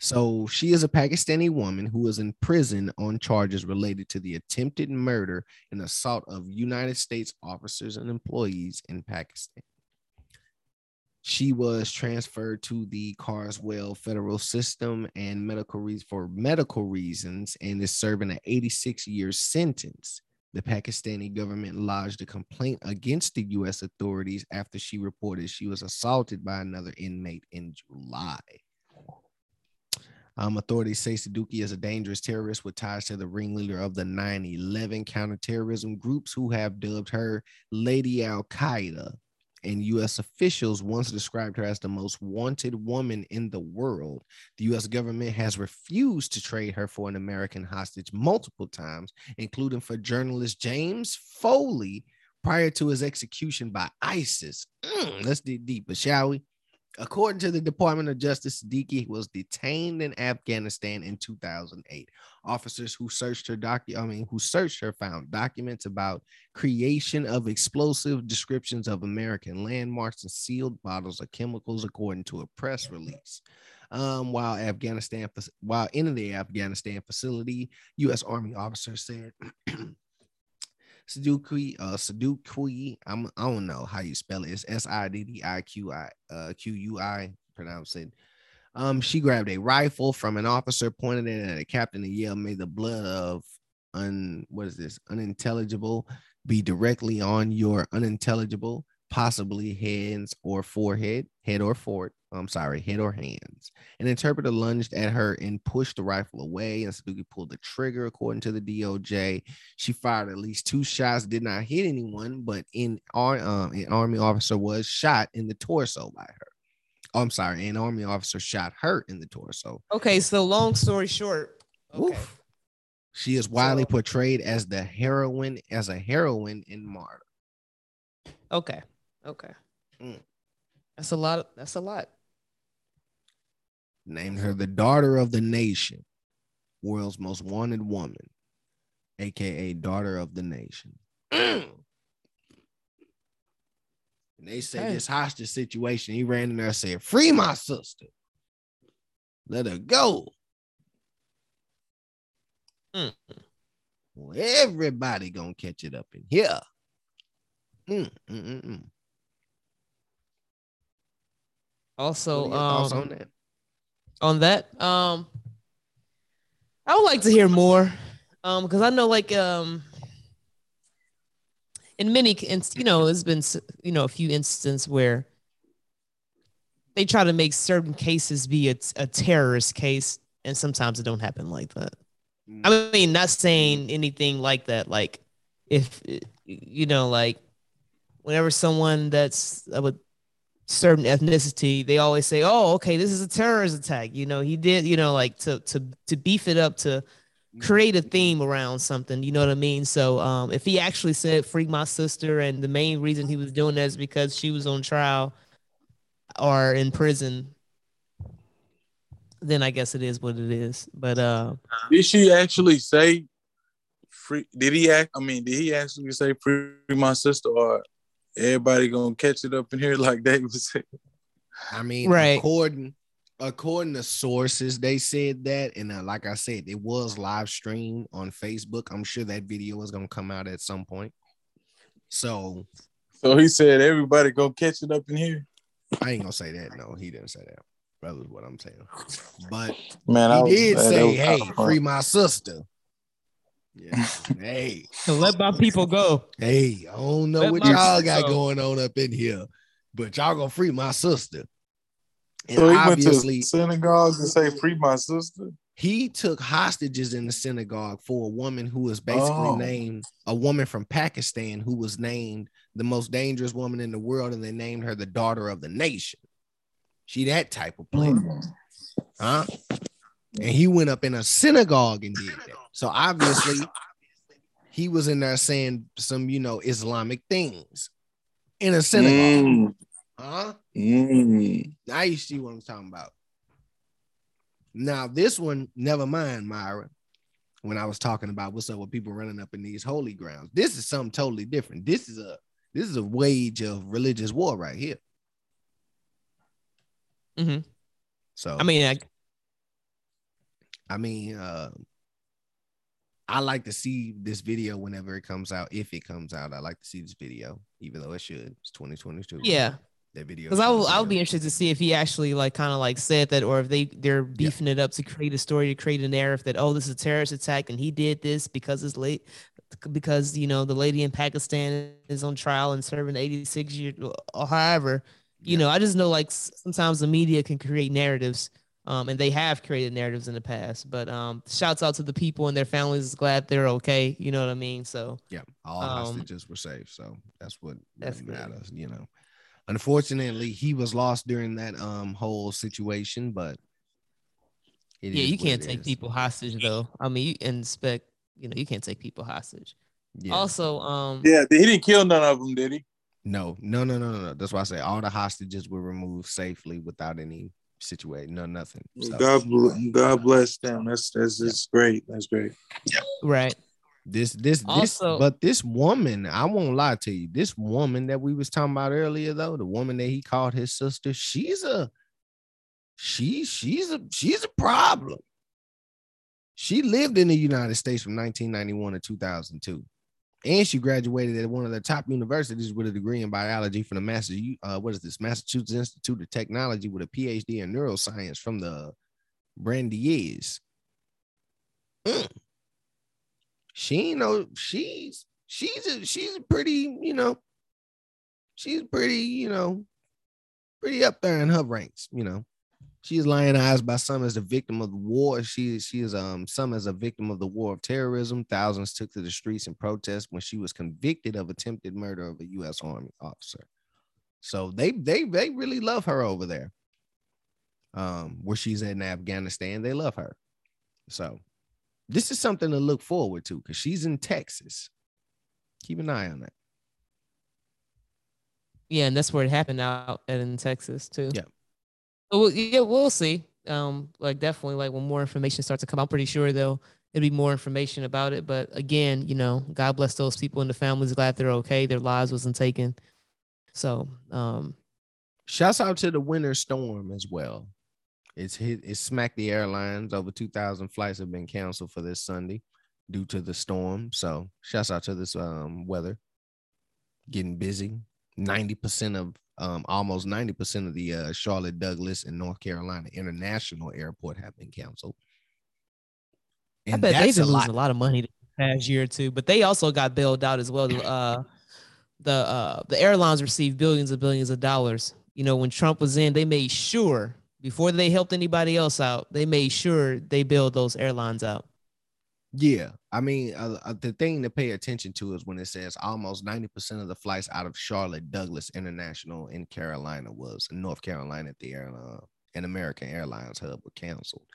So she is a Pakistani woman who is in prison on charges related to the attempted murder and assault of United States officers and employees in Pakistan. She was transferred to the Carswell federal system and medical reasons for medical reasons and is serving an 86 year sentence. The Pakistani government lodged a complaint against the U.S. authorities after she reported she was assaulted by another inmate in July. Um, authorities say Saduki is a dangerous terrorist with ties to the ringleader of the 9 11 counterterrorism groups who have dubbed her Lady Al Qaeda. And U.S. officials once described her as the most wanted woman in the world. The U.S. government has refused to trade her for an American hostage multiple times, including for journalist James Foley prior to his execution by ISIS. Mm, let's dig deeper, shall we? According to the Department of Justice, Siddiqui was detained in Afghanistan in 2008. Officers who searched her docu- I mean, who searched her found documents about creation of explosive descriptions of American landmarks and sealed bottles of chemicals, according to a press release. Um, while Afghanistan, while in the Afghanistan facility, U.S. Army officers said Saduqui, uh, Saduqui, I'm, I don't know how you spell it. It's S I D D I Q I, uh, Q U I, pronounce it. Um, she grabbed a rifle from an officer, pointed it at a captain, and yelled, "May the blood of un what is this unintelligible be directly on your unintelligible, possibly hands or forehead, head or fort. I'm sorry, head or hands." An interpreter lunged at her and pushed the rifle away, and Saduki pulled the trigger, according to the DOJ. She fired at least two shots, did not hit anyone, but in our um, an army officer was shot in the torso by her. Oh, I'm sorry, an army officer shot her in the torso. Okay, so long story short, okay. She is widely So- portrayed as the heroine, as a heroine in martyr. Okay. Okay. Mm. That's a lot. Of, that's a lot. Named her the daughter of the nation, world's most wanted woman, aka daughter of the nation. And they say Okay. this hostage situation, he ran in there and said, Free my sister. Let her go. Mm. Well, everybody gonna catch it up in here. Mm, mm, mm, mm. Also, What are your thoughts um, on that? on that, um, I would like to hear more Um, because I know like um in many inst- you know, there's been you know a few instances where they try to make certain cases be a, a terrorist case, and sometimes it don't happen like that. I mean, not saying anything like that. Like, if you know, like, whenever someone that's I a certain ethnicity, they always say, "Oh, okay, this is a terrorist attack." You know, he did. You know, like to to to beef it up to create a theme around something. You know what I mean? So, um, if he actually said "free my sister," and the main reason he was doing that is because she was on trial or in prison, then I guess it is what it is. But uh, Did she actually say free? Did he act? I mean, did he actually say free my sister, or everybody gonna catch it up in here like they was saying? I mean, Right. according according to sources, they said that, and uh, like I said, it was live streamed on Facebook. I'm sure that video is gonna come out at some point. So So he said everybody gonna catch it up in here. I ain't gonna say that. No, he didn't say that. That was what I'm saying. But Man, I he was- did man, say, was "Hey, free my sister." Yeah. hey, let my people go. hey, I don't know Let what y'all got go. going on up in here, but y'all gonna free my sister. And So he went obviously, to synagogue to say free my sister. he took hostages in the synagogue for a woman who was basically Oh. named a woman from Pakistan who was named the most dangerous woman in the world, and they named her the daughter of the nation. She that type of player, hmm. huh? And he went up in a synagogue and did that. So obviously, he was in there saying some, you know, Islamic things in a synagogue, Mm, huh? mm. Now you see what I'm talking about. Now, this one, never mind, Myra. When I was talking about what's up with people running up in these holy grounds, this is something totally different. This is a this is a wage of religious war right here. Mm-hmm. So I mean, I, I mean, uh, I like to see this video whenever it comes out. If it comes out, I like to see this video, even though it should. It's 2022. yeah. that video. Because I will, I be would be interested to see if he actually like kind of like said that, or if they they're beefing it up to create a story to create a narrative that oh this is a terrorist attack and he did this because it's late because you know the lady in Pakistan is on trial and serving 86 years or however you Yeah. know I just know like sometimes the media can create narratives um and they have created narratives in the past but um shouts out to the people and their families glad they're okay you know what I mean so Yeah, all Um, hostages were safe, so that's what that's really matters. You know, unfortunately, he was lost during that um whole situation, but it yeah is you can't it take is. people hostage though I mean you inspect you know you can't take people hostage Yeah. Also, um, Yeah, he didn't kill none of them, did he? no, no, no, no, no, no. That's why I say all the hostages were removed safely without any situation, no nothing. So God, bl- uh, God uh, bless them. That's that's just great. That's great. Yeah. right. this, this, this, Also- but this woman, I won't lie to you. This woman that we was talking about earlier, though, the woman that he called his sister, she's a, she, she's a, she's a problem. She lived in the United States from 1991 to 2002. And she graduated at one of the top universities with a degree in biology from the Master, uh, what is this? Massachusetts Institute of Technology with a PhD in neuroscience from the Brandeis. Mm. She know she's she's a she's a pretty, you know, she's pretty, you know, pretty up there in her ranks, you know. She is lionized by some as a victim of the war. She she is um some as a victim of the war of terrorism. Thousands took to the streets in protest when she was convicted of attempted murder of a U.S. Army officer. So they they they really love her over there. Um, where she's in Afghanistan, they love her. So this is something to look forward to because she's in Texas. Keep an eye on that. Yeah, and that's where it happened out in Texas too. Yeah. We'll, yeah, we'll see. Um, like definitely, like when more information starts to come, I'm pretty sure there'll it'll be more information about it. But again, you know, God bless those people and the families. Glad they're okay. Their lives wasn't taken. So, um, Shouts out to the winter storm as well. It's hit it smacked the airlines. Over 2,000 flights have been canceled for this Sunday due to the storm. So shouts out to this um weather. Getting busy. 90% of um almost 90% of the uh Charlotte Douglas and North Carolina International Airport have been canceled. I bet they've been losing a lot of money the past year or two, but they also got bailed out as well. Uh, the uh, the airlines received billions and billions of dollars. You know, when Trump was in, they made sure before they helped anybody else out, they made sure they bailed those airlines out. Yeah, I mean, uh, uh, the thing to pay attention to is when it says almost ninety percent of the flights out of Charlotte Douglas International in Carolina was in North Carolina at the airline, an American Airlines hub were canceled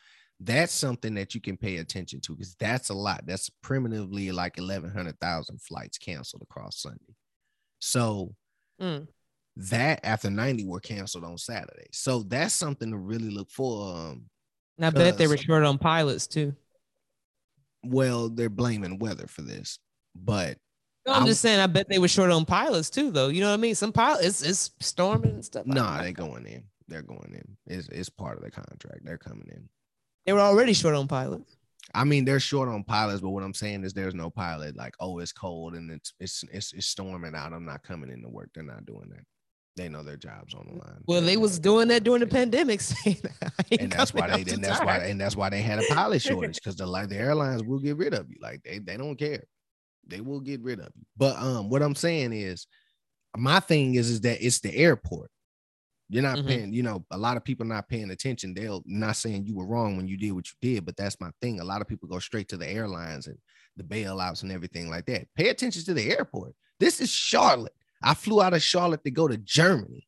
that's something that you can pay attention to because that's a lot. That's primitively like 1,100,000 flights canceled across Sunday. So mm. that after 90 were canceled on Saturday. So that's something to really look for. Um, I bet they were short on pilots too. Well, they're blaming weather for this, but no, I'm, I'm, just saying. I bet they were short on pilots too, though. You know what I mean? Some pilots, it's, it's storming and stuff. No, nah, they're going in. They're going in. It's, it's part of the contract. They're coming in. They were already short on pilots. I mean, they're short on pilots, but what I'm saying is there's no pilot. Like, oh, it's cold and it's it's it's, it's storming out. I'm not coming into work. They're not doing that. They know their jobs on the line. Well, they was doing that during the pandemic, and that's why they and that's why and that's why they had a pilot shortage because the like the airlines will get rid of you. Like they they don't care. They will get rid of you. But um, what I'm saying is, my thing is is that it's the airport. You're not mm-hmm. paying, you know, a lot of people not paying attention. They'll not saying you were wrong when you did what you did, but that's my thing. A lot of people go straight to the airlines and the bailouts and everything like that. Pay attention to the airport. This is Charlotte. I flew out of Charlotte to go to Germany.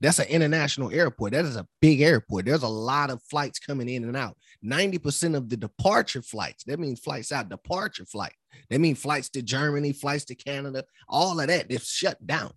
That's an international airport. That is a big airport. There's a lot of flights coming in and out. 90% of the departure flights, that means flights out, departure flight. That means flights to Germany, flights to Canada, all of that, they've shut down.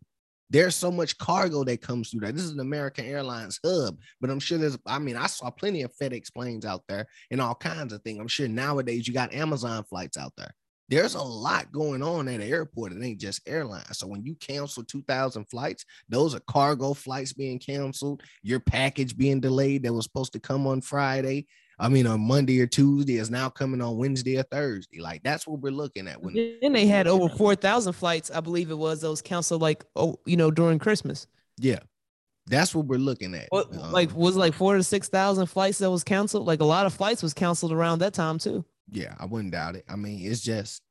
There's so much cargo that comes through that. This is an American Airlines hub, but I'm sure there's, I mean, I saw plenty of FedEx planes out there and all kinds of things. I'm sure nowadays you got Amazon flights out there. There's a lot going on at the airport. It ain't just airlines. So when you cancel 2,000 flights, those are cargo flights being canceled, your package being delayed that was supposed to come on Friday. I mean, on Monday or Tuesday is now coming on Wednesday or Thursday. Like that's what we're looking at. When then they had over four thousand flights, I believe it was. Those canceled like oh, you know, during Christmas. Yeah, that's what we're looking at. What, um, like was like four to six thousand flights that was canceled. Like a lot of flights was canceled around that time too. Yeah, I wouldn't doubt it. I mean, it's just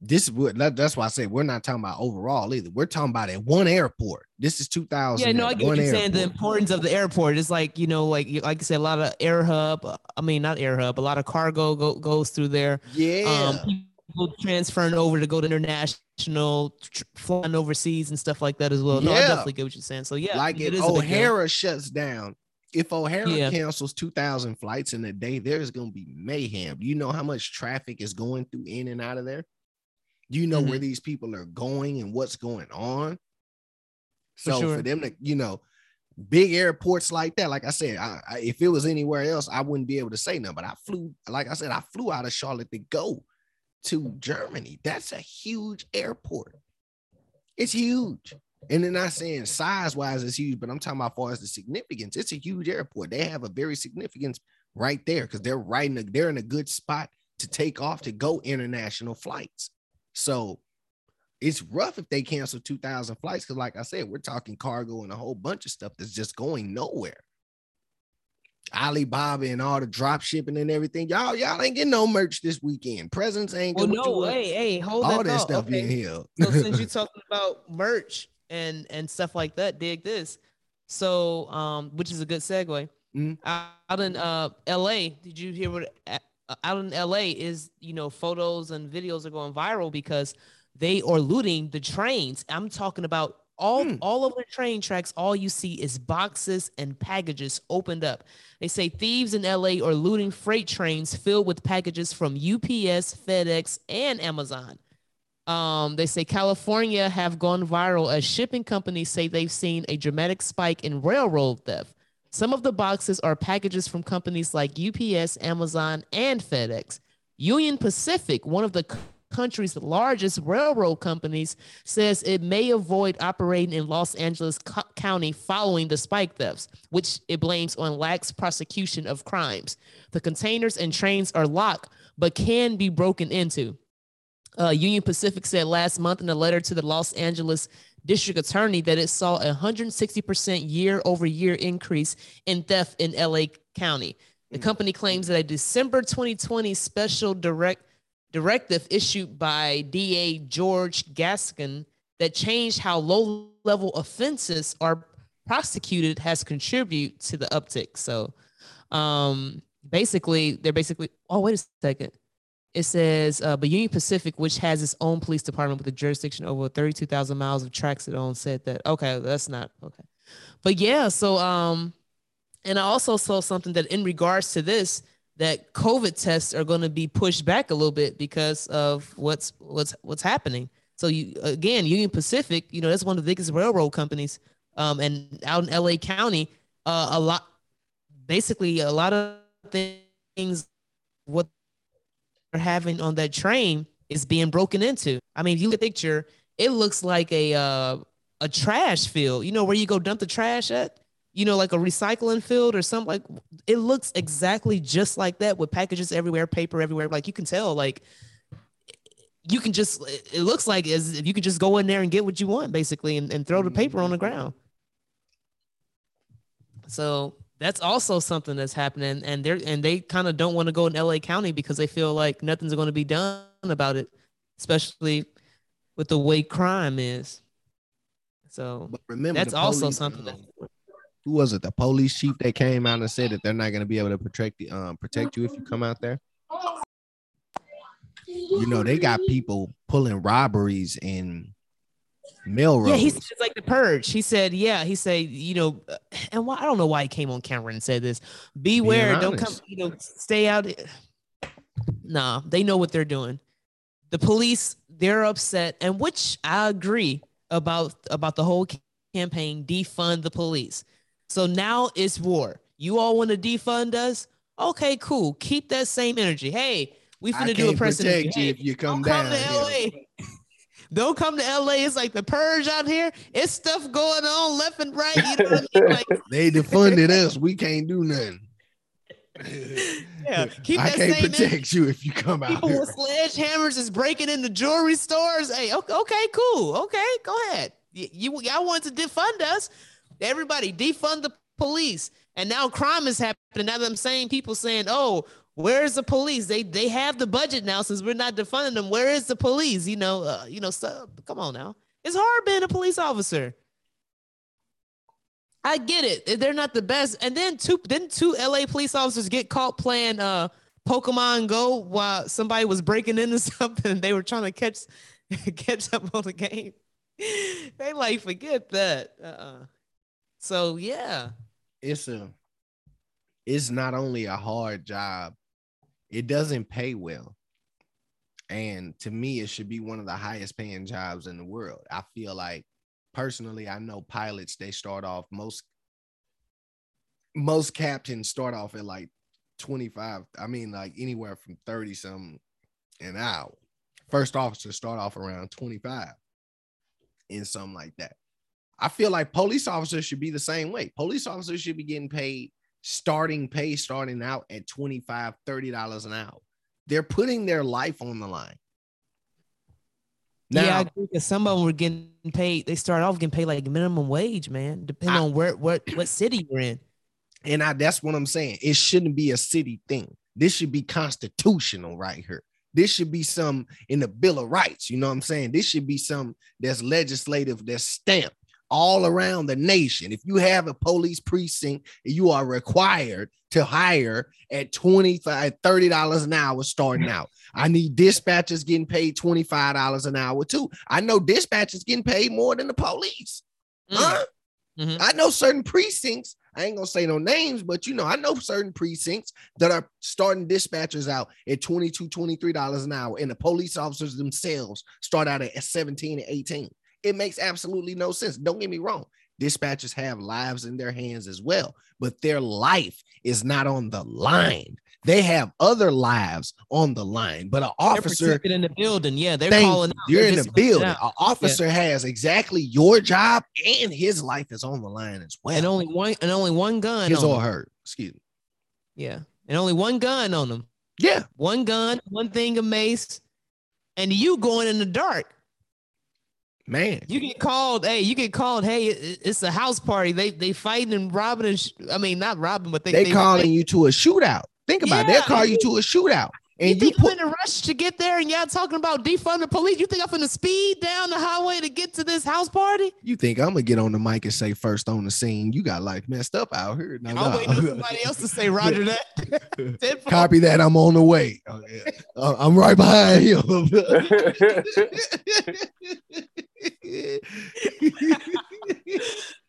this is what that's why I say we're not talking about overall either. We're talking about at one airport. This is 2000. Yeah, no, I get what you're saying. The importance of the airport is like, you know, like like I said, a lot of air hub. I mean, not air hub. A lot of cargo go, goes through there. Yeah. Um, people transferring over to go to international, tr- flying overseas and stuff like that as well. No, I definitely get what you're saying. So yeah, like if O'Hare shuts down, if O'Hare yeah. cancels 2,000 flights in a day, there's going to be mayhem. Do you know how much traffic is going through in and out of there? Do You know mm-hmm. where these people are going and what's going on. So for, sure. for, them to, you know, big airports like that, like I said, I, I, if it was anywhere else, I wouldn't be able to say nothing. But I flew, like I said, I flew out of Charlotte to go to Germany. That's a huge airport. It's huge. And they're not saying size wise it's huge, but I'm talking about far as the significance. It's a huge airport. They have a very significance right there because they're right in a, they're in a good spot to take off to go international flights. So it's rough if they cancel 2,000 flights because, like I said, we're talking cargo and a whole bunch of stuff that's just going nowhere. Alibaba and all the drop shipping and everything. Y'all, y'all ain't getting no merch this weekend. Presents ain't well, no, hey, hey, hold all that, that stuff okay. being held. so since you're talking about merch and and stuff like that, dig this. So, um, which is a good segue. Mm-hmm. Out in uh LA, did you hear what uh, out in LA is, you know, photos and videos are going viral because they are looting the trains. I'm talking about all hmm. all of the train tracks all you see is boxes and packages opened up they say thieves in la are looting freight trains filled with packages from ups fedex and amazon um, they say california have gone viral as shipping companies say they've seen a dramatic spike in railroad theft some of the boxes are packages from companies like UPS, Amazon, and FedEx. Union Pacific, one of the country's largest railroad companies, says it may avoid operating in Los Angeles County following the spike thefts, which it blames on lax prosecution of crimes. The containers and trains are locked, but can be broken into. Uh, Union Pacific said last month in a letter to the Los Angeles district attorney that it saw a 160% year over year increase in theft in LA County. The Mm. company claims that a December 2020 special direct directive issued by DA George Gascón that changed how low-level offenses are prosecuted has contributed to the uptick. So, um, basically, they're basically. Oh, wait a second. It says, uh, but Union Pacific, which has its own police department with a jurisdiction over 32,000 miles of tracks it owns, said that. Okay, that's not okay. But yeah, so um, and I also saw something that in regards to this, that COVID tests are going to be pushed back a little bit because of what's what's what's happening. So you again, Union Pacific, you know, that's one of the biggest railroad companies. Um, and out in LA County, uh, a lot, basically, a lot of things what they're having on that train is being broken into. I mean, if you look at the picture, it looks like a uh, a trash field. You know where you go dump the trash at? You know, like a recycling field or something like it looks exactly just like that with packages everywhere, paper everywhere. Like you can tell, like you can just it looks like as if you could just go in there and get what you want basically and, and throw the paper on the ground. So that's also something that's happening and they're and they kind of don't want to go in LA County because they feel like nothing's going to be done about it, especially with the way crime is. So But remember, that's also police, something that um, who was it? The police chief that came out and said that they're not going to be able to protect the, um protect you if you come out there. You know, they got people pulling robberies in Melrose. Yeah, he said it's like the purge. He said, yeah, he said, you know, uh, and why I don't know why he came on camera and said this. Beware, don't come, you know, stay out. Nah, they know what they're doing. The police, they're upset, and which I agree about about the whole campaign, defund the police. So now it's war. You all want to defund us? Okay, cool. Keep that same energy. Hey, we finna do a press interview. you Hey, if you come come down to here. LA. Don't come to LA. It's like the purge out here. It's stuff going on left and right. You know what I mean? Like, They defunded us. We can't do nothing. yeah, keep I that can't same energy. protect you if you come out People here. with sledgehammers is breaking into jewelry stores. Hey, okay, okay, cool. Okay, go ahead. Y- You, y'all want to defund us? Everybody, defund the police. And now crime is happening. Now that I'm saying people saying, "Oh, where's the police? They they have the budget now since we're not defunding them. Where is the police? You know, uh, you know. So, come on now. It's hard being a police officer. I get it. They're not the best. And then two then two LA police officers get caught playing uh Pokemon Go while somebody was breaking into something they were trying to catch catch up on the game. they like forget that. Uh-uh. So yeah. it's a it's not only a hard job it doesn't pay well. And to me it should be one of the highest paying jobs in the world. I feel like personally i know pilots they start off most most captains start off at like 25 i mean like anywhere from 30 some an hour. First officers start off around 25 and something like that. I feel like police officers should be the same way. Police officers should be getting paid starting pay starting out at 25 30 dollars an hour. They're putting their life on the line. Now, yeah, I agree. 'cause some of them were getting paid. They start off getting paid like minimum wage, man. Depending I- on where what what city you're in. and I, that's what I'm saying. It shouldn't be a city thing. This should be constitutional right here. This should be some in the Bill of Rights. You know what I'm saying? This should be some that's legislative, that's stamped all around the nation. If you have a police precinct, you are required to hire at 25 $30 an hour starting out. I need dispatchers getting paid $25 an hour too. I know dispatchers getting paid more than the police. Mm. Huh? Mhm. I know certain precincts. I ain't gonna say no names, but you know, I know certain precincts that are starting dispatchers out at 22 $23 an hour, and the police officers themselves start out at 17 and 18. It makes absolutely no sense. Don't get me wrong. Dispatchers have lives in their hands as well, but their life is not on the line. They have other lives on the line, but an They're officer in the building. Yeah, they're Thank calling. out. You're They're in the building. An officer has exactly your job, and his life is on the line as well. and only one and only one gun. his or her. Excuse me. Yeah, and only one gun on them. Yeah, One gun, one thing a mace, and you going in the dark. Man, You get called, hey, you get called, hey, it's a house party. They they fighting and robbing and sh- I mean not robbing, but they they they calling you to a shootout. Think about it. They'll call you you- to a shootout. And you, think I'm put in a rush to get there and y'all talking about defund the police? You think I'm gonna speed down the highway to get to this house party? you think I'm gonna get on the mic and say first on the scene, you got life messed up out here. No, I'm waiting for somebody else to say Roger that. Copy that. I'm on the way. Oh, yeah. Uh, I'm right behind him.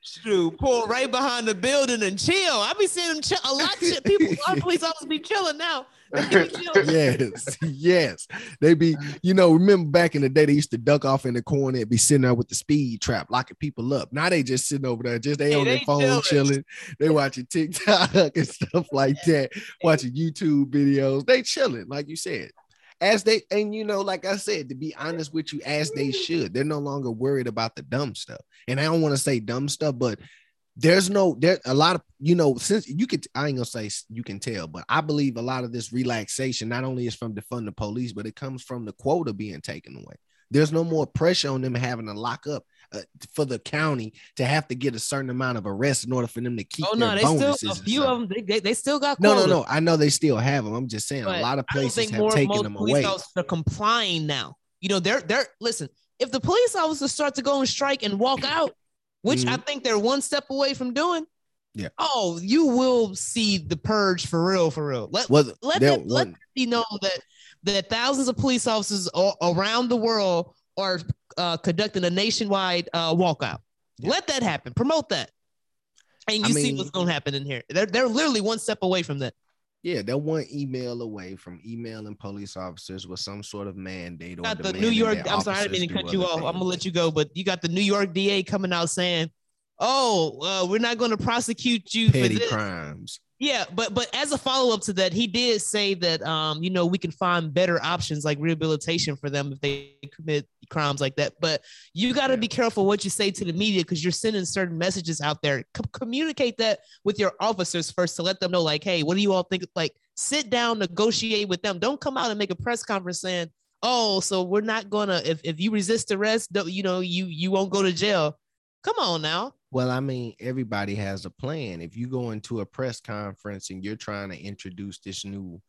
Shoot, pull right behind the building and chill. I be seeing them chill. A lot of shit. People, a lot of police officers be chilling now. Be chilling. yes, yes. They be, you know, remember back in the day, they used to duck off in the corner and be sitting there with the speed trap, locking people up. Now they just sitting over there, just they Yeah, on their phone chilling. chilling. They watching TikTok and stuff like that, watching YouTube videos. They chilling, like you said. As they and you know, like I said, to be honest with you, as they mm-hmm. should, they're no longer worried about the dumb stuff. And I don't want to say dumb stuff, but there's no there a lot of you know since you could I ain't gonna say you can tell, but I believe a lot of this relaxation not only is from defund the police, but it comes from the quota being taken away. There's no more pressure on them having to lock up uh, for the county to have to get a certain amount of arrests in order for them to keep Oh their no, they still a few of them. They, they, they still got No, no, quotas, no. I know they still have them. I'm just saying but a lot of places have more taken them away. are complying now. You know, they're they're listen. If the police officers start to go and strike and walk out, which I think they're one step away from doing. Mm-hmm. Yeah. Oh, you will see the purge for real, for real. Let Was let them, let be known that that thousands of police officers a- around the world are uh, conducting a nationwide uh, walkout. Yeah. Let that happen. Promote that, and I you see what's going to happen in here. They're they're literally one step away from that. Yeah, they're one email away from emailing police officers with some sort of mandate or got the New York. I'm sorry, I didn't mean to cut you off. I'm gonna let you go, but you got the New York DA coming out saying, "Oh, uh, we're not going to prosecute you petty for this." crimes. Yeah, but but as a follow up to that, he did say that um, you know, we can find better options like rehabilitation for them if they commit crimes like that. But you got to Yeah. be careful what you say to the media because you're sending certain messages out there. Co- communicate that with your officers first to let them know, like, hey, what do you all think? Like, sit down, negotiate with them. Don't come out and make a press conference saying, "Oh, so we're not gonna if if you resist arrest, don't- you know, you you won't go to jail." Come on now. Well, I mean, everybody has a plan. If you go into a press conference and you're trying to introduce this new,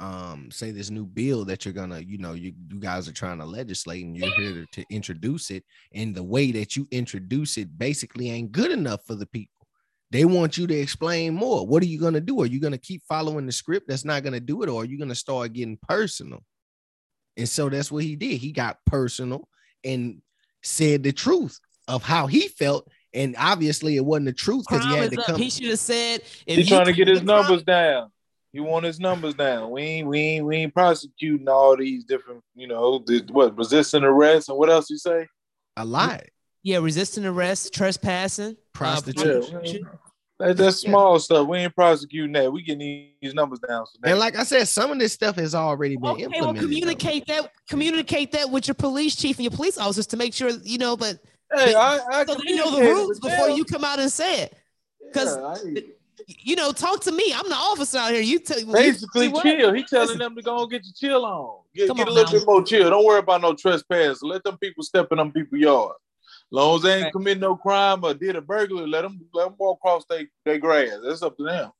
um, say this new bill that you're gonna, you know, you, you guys are trying to legislate and you're here to, introduce it, and the way that you introduce it basically ain't good enough for the people. They want you to explain more. What are you gonna do? Are you gonna keep following the script that's not gonna do it, or are you gonna start getting personal? And so that's what he did. He got personal and said the truth of how he felt. And obviously, it wasn't the truth because he had to come. He should have said, if He's trying to get his commit a crime- numbers down. He want his numbers down. We ain't we ain't we ain't prosecuting all these different, you know, the, what resisting arrest and what else you say? A lot. Yeah, resisting arrest, trespassing, Prostitution. Uh. That, that's Yeah. small stuff. We ain't prosecuting that. We getting these numbers down. So And like I said, some of this stuff has already been Okay, well, implemented. though. communicate that. Communicate that with your police chief and your police officers to make sure you know that hey, I, I so they know the rules before you come out and say it. 'cause Yeah, I- You know, talk to me. I'm the officer out here. You tell you basically what? chill. He telling them to go and get your chill on. Get, Come get a little now. bit more chill. Don't worry about no trespass. Let them people step in them people yard. Long as they ain't Right. commit no crime or did a burglary, let them let them walk across their their grass. That's up to them.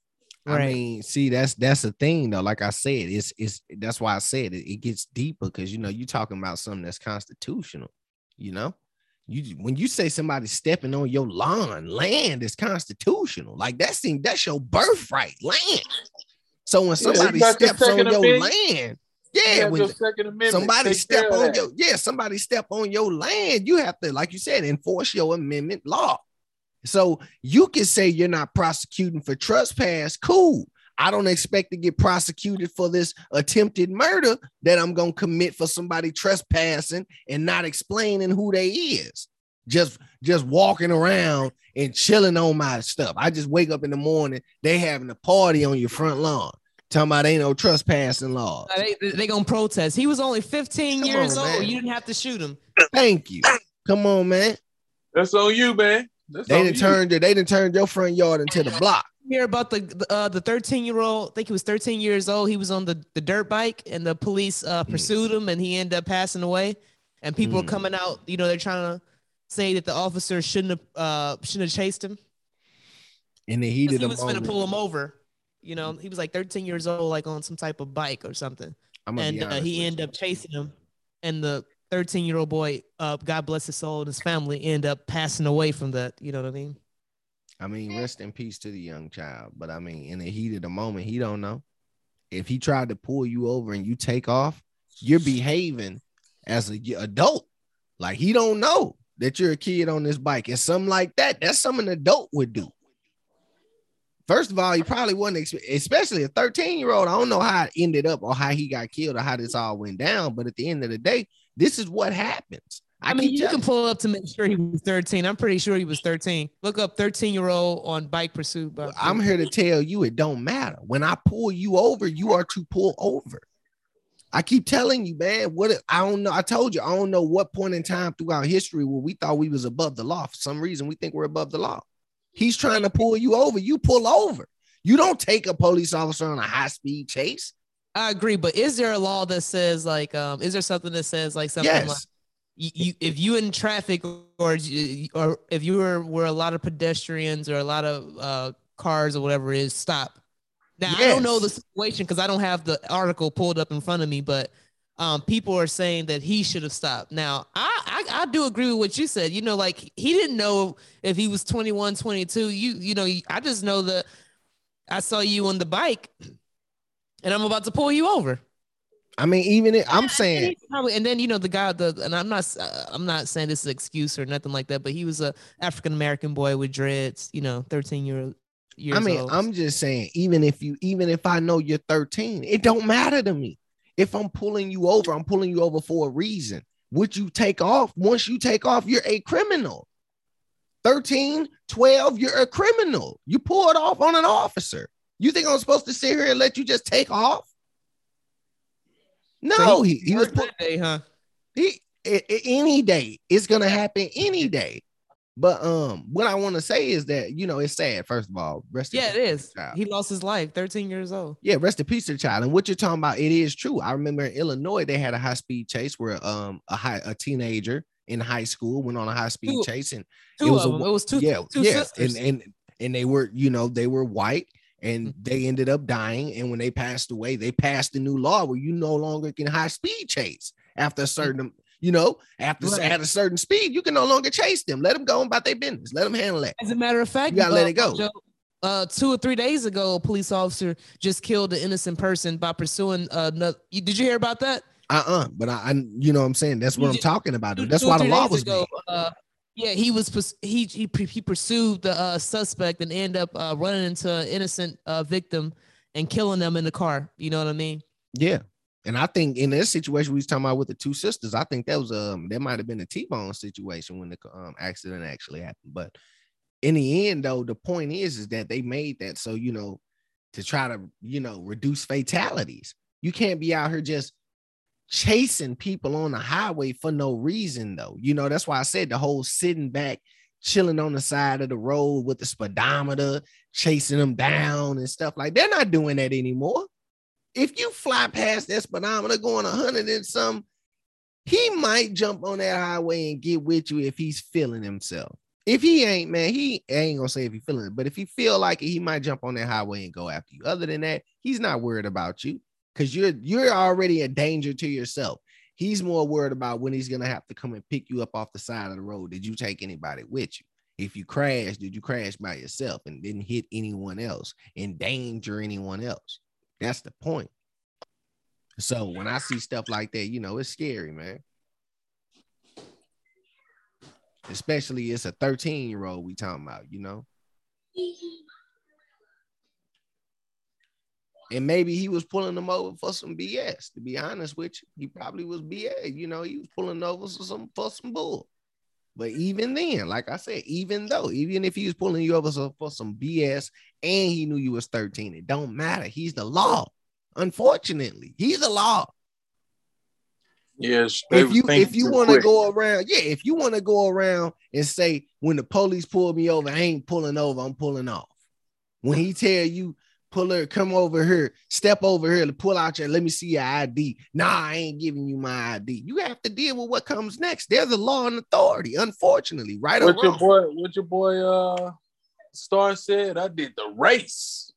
I mean, see, that's that's the thing though. Like I said, it's it's that's why I said it, it gets deeper because you know you're talking about something that's constitutional. You know, you when you say somebody stepping on your lawn, land is constitutional. Like that's thing, that's your birthright, land. So when somebody your steps on your land, yeah, when your Second Amendment. somebody Take step on your yeah, somebody step on your land, you have to, like you said, enforce your amendment law. So you can say you're not prosecuting for trespass. Cool. I don't expect to get prosecuted for this attempted murder that I'm gonna commit for somebody trespassing and not explaining who they is. Just just walking around and chilling on my stuff. I just wake up in the morning, they having a party on your front lawn. Talking about ain't no trespassing laws. They, they gonna protest. He was only 15 Come years on, old. man. You didn't have to shoot him. Thank you. Come on, man. That's on you, man. That's They on done you. turned they done turned your front yard into the block. Hear about the uh, the 13 year old? I think he was 13 years old. He was on the, the dirt bike, and the police uh, pursued him, and he ended up passing away. and people Mm. are coming out. You know, they're trying to say that the officer shouldn't have uh shouldn't have chased him And the heat because of he was going to pull him over. You know, he was like 13 years old, like on some type of bike or something, I'm and uh, he ended you. up chasing him, and the 13 year old boy, uh, God bless his soul and his family, end up passing away from that. You know what I mean? I mean, rest in peace to the young child. But I mean, in the heat of the moment, he don't know. If he tried to pull you over and you take off, you're behaving as an adult. Like he don't know that you're a kid on this bike. And something like that, that's something an adult would do. First of all, he probably wasn't, especially a 13 year old. I don't know how it ended up or how he got killed or how this all went down. But at the end of the day, this is what happens. I, I, mean, you can pull up to make sure he was 13. I'm pretty sure he was 13. Look up 13 year old on bike pursuit. By I'm here to tell you it don't matter. When I pull you over, you are to pull over. I keep telling you, man. What if- I don't know. I told you I don't know what point in time throughout history where we thought we was above the law. For some reason, we think we're above the law. He's trying to pull you over. You pull over. You don't take a police officer on a high speed chase. I agree, but is there a law that says like, um, is there something that says like something like yes. You, you if you in traffic or or if you were were a lot of pedestrians or a lot of uh cars or whatever it is, stop. Now I don't know the situation because I don't have the article pulled up in front of me, but um, people are saying that he should have stopped. Now I, I I do agree with what you said. You know, like he didn't know if he was 21, 22. You you know, I just know that I saw you on the bike and I'm about to pull you over. I mean, even it, I'm saying probably, and then you know the guy, the and I'm not, uh, I'm not saying this is an excuse or nothing like that, but he was a African American boy with dreads, you know, 13 year years I mean, old. I'm just saying, even if you, even if I know you're 13, it don't matter to me. If I'm pulling you over, I'm pulling you over for a reason. Would you take off? Once you take off, you're a criminal. 13, 12, you're a criminal. You pulled off on an officer. You think I'm supposed to sit here and let you just take off? No, So he, he was worked that day, huh? he a- a- any day it's gonna happen any day but um what i want to say is that you know it's sad first of all rest Yeah, it is. child. He lost his life, 13 years old. yeah rest in peace to the child and what you're talking about it is true i remember in illinois they had a high speed chase where um a high a teenager in high school went on a high speed Two- chase and Two was of a them. It was two, yeah two yeah sisters. and and and they were you know they were white and Mhm. they ended up dying and when they passed away they passed a new law where you no longer can high speed chase after a certain you know after Right. at a certain speed you can no longer chase them let them go about their business let them handle that As a matter of fact, You gotta let it go. Joe, uh, two or three days ago, a police officer just killed an innocent person by pursuing uh, another. Did you hear about that? uh-uh but I, I you know what i'm saying that's You what i'm just- talking about that's why the law was ago, made. uh, yeah, he was he he he pursued the uh, suspect and end up uh, running into an innocent uh, victim and killing them in the car. You know what I mean? yeah and i think in this situation we was talking about with the two sisters i think that was um that might have been a t-bone situation when the um accident actually happened but in the end though the point is is that they made that so you know to try to you know reduce fatalities you can't be out here just chasing people on the highway for no reason though. You know that's why i said the whole sitting back chilling on the side of the road with the speedometer chasing them down and stuff like they're not doing that anymore. If you fly past that speedometer going 100 and some he might jump on that highway and get with you if he's feeling himself. If he ain't, man, he ain't gonna say if he feeling it, but if he feel like it, he might jump on that highway and go after you. Other than that, he's not worried about you because you're you're already a danger to yourself. He's more worried about when he's gonna have to come and pick you up off the side of the road. Did you take anybody with you? If you crash, did you crash by yourself and didn't hit anyone else, endanger anyone else? That's the point. So when I see stuff like that, you know, it's scary, man. Especially it's a 13 year old we talking about, you know. And maybe he was pulling them over for some BS. To be honest with you, he probably was BS. You know, he was pulling over for some for some bull. But even then, like I said, even though, even if he was pulling you over for some BS and he knew you was 13, it don't matter. He's the law. Unfortunately, he's the law Yes. if you if you want to go around, yeah, if you want to go around and say when the police pull me over, I ain't pulling over, I'm pulling off. When he tell you pull her, come over here, step over here, to pull out your, let me see your ID. Nah, I ain't giving you my ID. You have to deal with what comes next. There's a law and authority, unfortunately, right What your boy? What your boy? Uh, Star said. I did the race.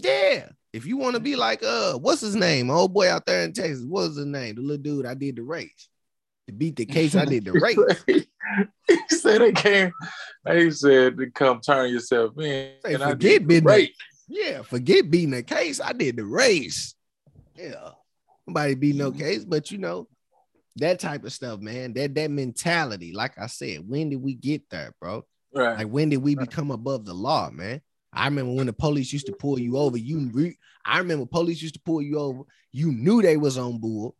Yeah. If you want to be like, uh, what's his name? Old boy out there in Texas. What's his name? The little dude I did the race. To beat the case, I did the race. He said they came. He said to come turn yourself in. Say, and I forget did the Yeah, forget beating the case. I did the race. Yeah. Nobody beat no mm-hmm. case, but you know, that type of stuff, man. That that mentality, like I said, when did we get there, bro? Right. Like when did we become above the law, man? I remember when the police used to pull you over. You re- I remember police used to pull you over. You knew they was on bull.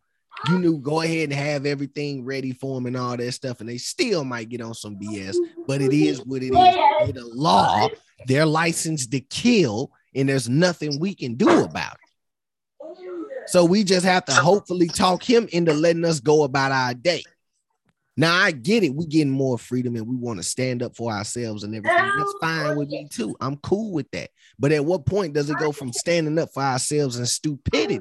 You knew go ahead and have everything ready for them and all that stuff, and they still might get on some BS. But it is what it is. The law. They're licensed to kill, and there's nothing we can do about it. So we just have to hopefully talk him into letting us go about our day. Now I get it. We getting more freedom and we want to stand up for ourselves and everything. That's fine with me too. I'm cool with that. But at what point does it go from standing up for ourselves and stupidity?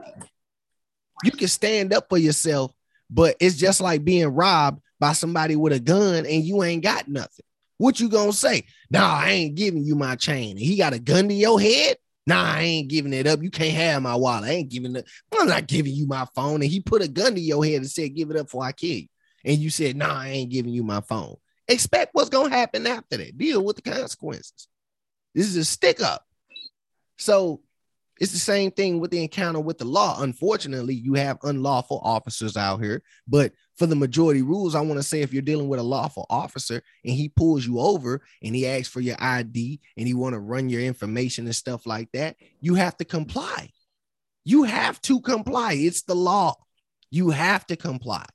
You can stand up for yourself, but it's just like being robbed by somebody with a gun and you ain't got nothing. What you gonna say? Nah, I ain't giving you my chain. He got a gun to your head. Nah, I ain't giving it up. You can't have my wallet. I ain't giving it. I'm not giving you my phone. And he put a gun to your head and said, "Give it up before I kill you." And you said, "Nah, I ain't giving you my phone." Expect what's gonna happen after that. Deal with the consequences. This is a stick up. So it's the same thing with the encounter with the law. Unfortunately, you have unlawful officers out here. But for the majority rules, I want to say if you're dealing with a lawful officer and he pulls you over and he asks for your ID and he want to run your information and stuff like that, you have to comply. You have to comply. It's the law. You have to comply.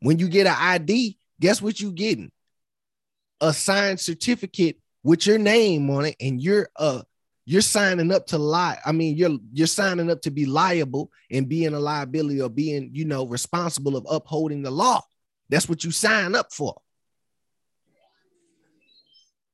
When you get an ID, guess what you're getting? A signed certificate with your name on it, and you're uh you're signing up to lie. I mean, you're you're signing up to be liable and being a liability or being, you know, responsible of upholding the law. That's what you sign up for.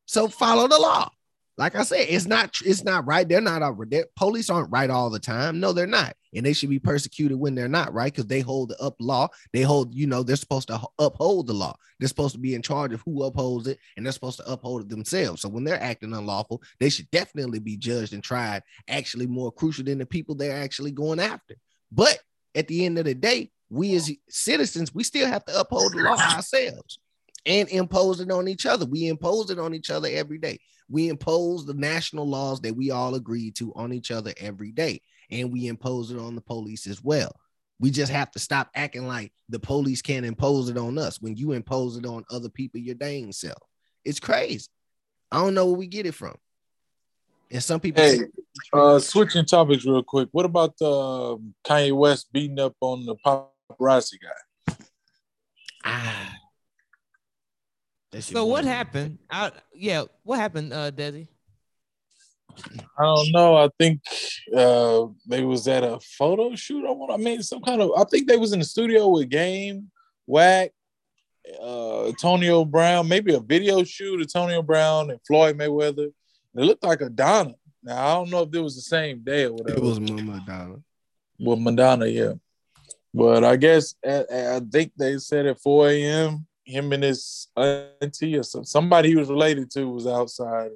So follow the law. Like I said, it's not it's not right. They're not our they're, police aren't right all the time. No, they're not, and they should be persecuted when they're not right because they hold up law. They hold, you know, they're supposed to uphold the law. They're supposed to be in charge of who upholds it, and they're supposed to uphold it themselves. So when they're acting unlawful, they should definitely be judged and tried. Actually, more crucial than the people they're actually going after. But at the end of the day, we as citizens, we still have to uphold the law ourselves and impose it on each other. We impose it on each other every day. We impose the national laws that we all agree to on each other every day, and we impose it on the police as well. We just have to stop acting like the police can't impose it on us when you impose it on other people your dang self. It's crazy. I don't know where we get it from. And some people Hey, uh, switching topics real quick. What about uh, Kanye West beating up on the paparazzi guy? ah. That So what happened? I, yeah, what happened, uh, Desi? I don't know. I think uh, they was at a photo shoot. I want. I mean, some kind of. I think they was in the studio with Game, Wack, uh, Antonio Brown, maybe a video shoot. Antonio Brown and Floyd Mayweather. It looked like a Donna. Now I don't know if it was the same day or whatever. It was Madonna. Well, Madonna, yeah. But I guess at, at- I think they said at 4 a.m. him and his auntie or some, somebody he was related to was outside.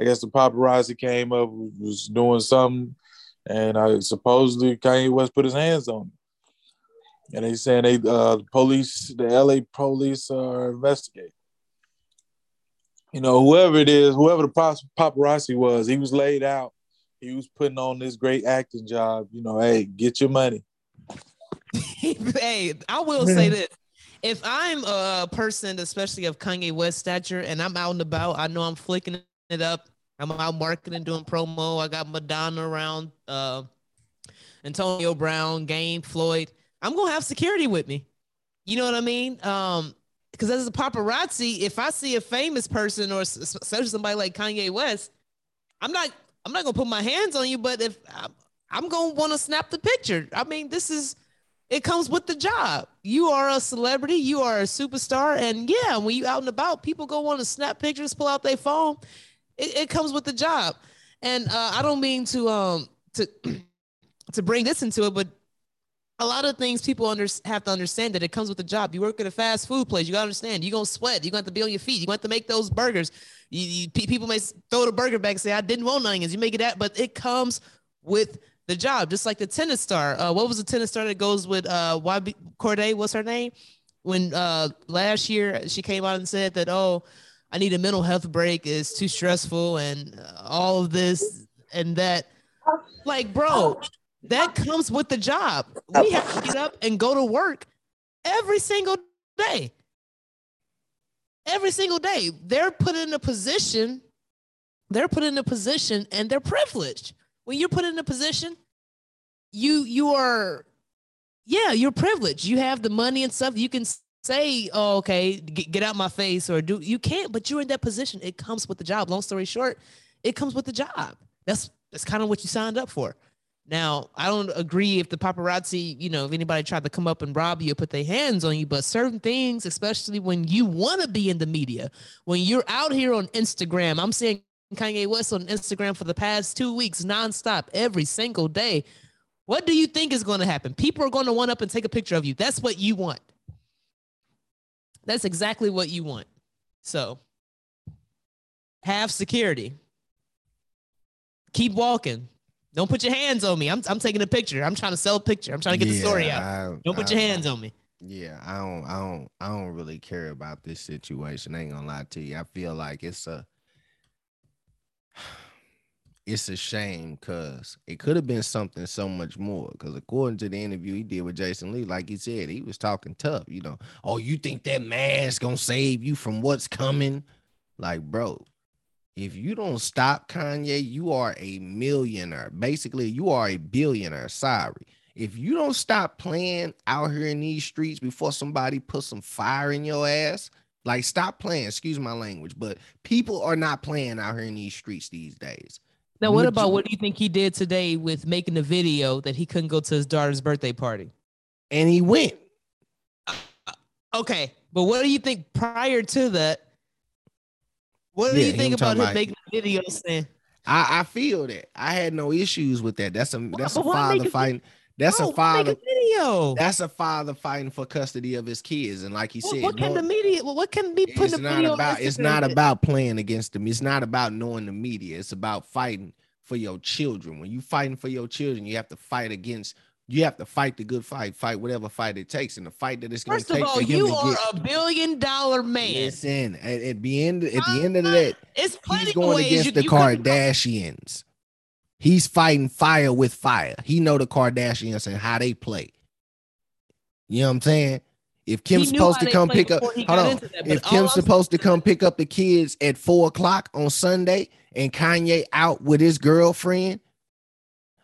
I guess the paparazzi came up, was doing something, and I supposedly Kanye West put his hands on him. And they saying they uh, the police, the LA police are investigating. You know, whoever it is, whoever the pap- paparazzi was, he was laid out. He was putting on this great acting job. You know, hey, get your money. hey, I will say this. If I'm a person, especially of Kanye West stature, and I'm out and about, I know I'm flicking it up. I'm out marketing, doing promo. I got Madonna around, uh, Antonio Brown, Game, Floyd. I'm gonna have security with me. You know what I mean? Um, because as a paparazzi, if I see a famous person or especially somebody like Kanye West, I'm not I'm not gonna put my hands on you. But if I'm, I'm gonna want to snap the picture. I mean, this is it comes with the job. You are a celebrity, you are a superstar, and yeah, when you out and about, people go want to snap pictures, pull out their phone. It, it comes with the job. And uh, I don't mean to um to to bring this into it, but a lot of things people under, have to understand that it comes with the job. You work at a fast food place, you gotta understand. You're gonna sweat. You're gonna have to be on your feet. You're gonna have to make those burgers. You, you, people may throw the burger back and say, "I didn't want onions." You make it that, but it comes with the job. Just like the tennis star. Uh, what was the tennis star that goes with uh, YB Cordae? What's her name? When uh, last year she came out and said that, "Oh, I need a mental health break. It's too stressful, and uh, all of this and that." Like, bro, that comes with the job. We have to get up and go to work every single day. Every single day. They're put in a position, they're put in a position and they're privileged. When you're put in a position, you you are yeah, you're privileged. You have the money and stuff. You can say, "Oh, okay, get, get out my face," or do you can't, but you're in that position. It comes with the job. Long story short, it comes with the job. That's that's kind of what you signed up for. Now, I don't agree if the paparazzi, you know, if anybody tried to come up and rob you or put their hands on you, but certain things, especially when you want to be in the media, when you're out here on Instagram, I'm seeing Kanye West on Instagram for the past two weeks, nonstop, every single day. What do you think is going to happen? People are going to want up and take a picture of you. That's what you want. That's exactly what you want. So, have security. Keep walking don't put your hands on me. I'm, I'm taking a picture. I'm trying to sell a picture. I'm trying to get yeah, the story out. I, don't put I, your hands on me. Yeah, I don't, I don't, I don't really care about this situation. I ain't gonna lie to you. I feel like it's a, it's a shame because it could have been something so much more. Because according to the interview he did with Jason Lee, like he said, he was talking tough. You know, oh, you think that mask gonna save you from what's coming? Like, bro, if you don't stop Kanye, you are a millionaire. Basically, you are a billionaire. Sorry. If you don't stop playing out here in these streets before somebody puts some fire in your ass, like stop playing, excuse my language, but people are not playing out here in these streets these days. Now, what about what do you think he did today with making a video that he couldn't go to his daughter's birthday party? And he went. Uh, okay. But what do you think prior to that? What do yeah, you think about him making videos saying? I, I feel that I had no issues with that. That's a that's a father fighting. That's a oh, father a video. That's a father fighting for custody of his kids, and like he said, what can no, the media? What can be put in not about? It's not about playing against them. It's not about knowing the media. It's about fighting for your children. When you fighting for your children, you have to fight against you have to fight the good fight, fight whatever fight it takes, and the fight that it's going to take all, for him you are get. a billion dollar man. Listen, at, at the end, at the end of uh, that, it's he's going against you, the you Kardashians. He's fighting fire with fire. He know the Kardashians and how they play. You know what I'm saying? If Kim's supposed to come pick up, hold on. That, if Kim's supposed to come pick up the kids at four o'clock on Sunday, and Kanye out with his girlfriend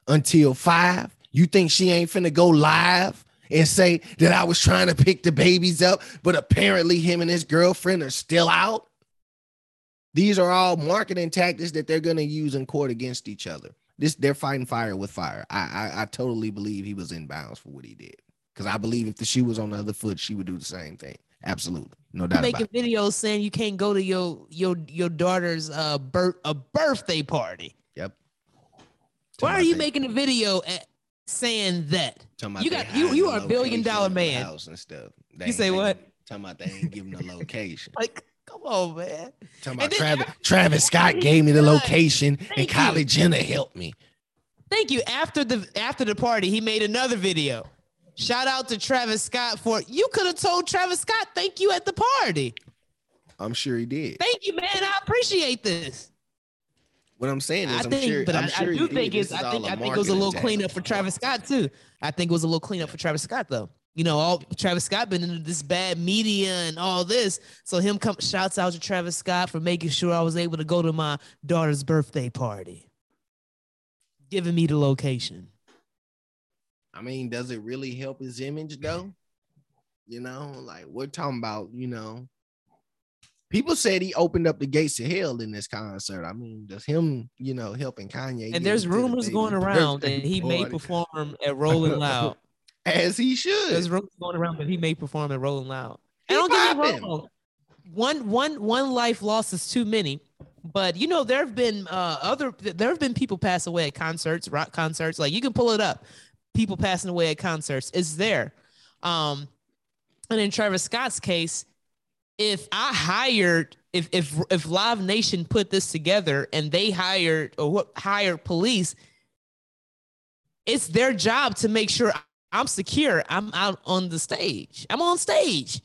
until five, you think she ain't finna go live and say that I was trying to pick the babies up, but apparently him and his girlfriend are still out? These are all marketing tactics that they're gonna use in court against each other. This they're fighting fire with fire. I I, I totally believe he was in bounds for what he did. Because I believe if the shoe was on the other foot, she would do the same thing. Absolutely, no doubt. Making videos saying you can't go to your your your daughter's uh birth a birthday party. Yep. Why are you making a video at saying that. You got you you are a billion dollar man. House and stuff. They you say what? Talking about they ain't giving the location. like, come on, man. Talking about Travis, Travis Scott gave me the location and Kylie you. Jenner helped me. Thank you. After the after the party, he made another video. Shout out to Travis Scott for you could have told Travis Scott thank you at the party. I'm sure he did. Thank you, man. I appreciate this. What I'm saying is, I think, sure, but I'm I, sure I do think it's. I think I think it was a little cleanup for Travis Scott too. I think it was a little cleanup for Travis Scott though. You know, all Travis Scott been into this bad media and all this. So him come shouts out to Travis Scott for making sure I was able to go to my daughter's birthday party, giving me the location. I mean, does it really help his image though? You know, like we're talking about, you know, people said he opened up the gates to hell in this concert. I mean, does him, you know, helping Kanye. And there's rumors the going around that he may perform at Rolling Loud. As he should. There's rumors going around that he may perform at Rolling Loud. and don't get me wrong. One, one, one life loss is too many, but you know there have been uh, other there have been people pass away at concerts, rock concerts. Like you can pull it up, people passing away at concerts. It's there. Um, and in Travis Scott's case, if I hired if if if Live Nation put this together and they hired or what hired police, it's their job to make sure I'm secure. I'm out on the stage. I'm on stage.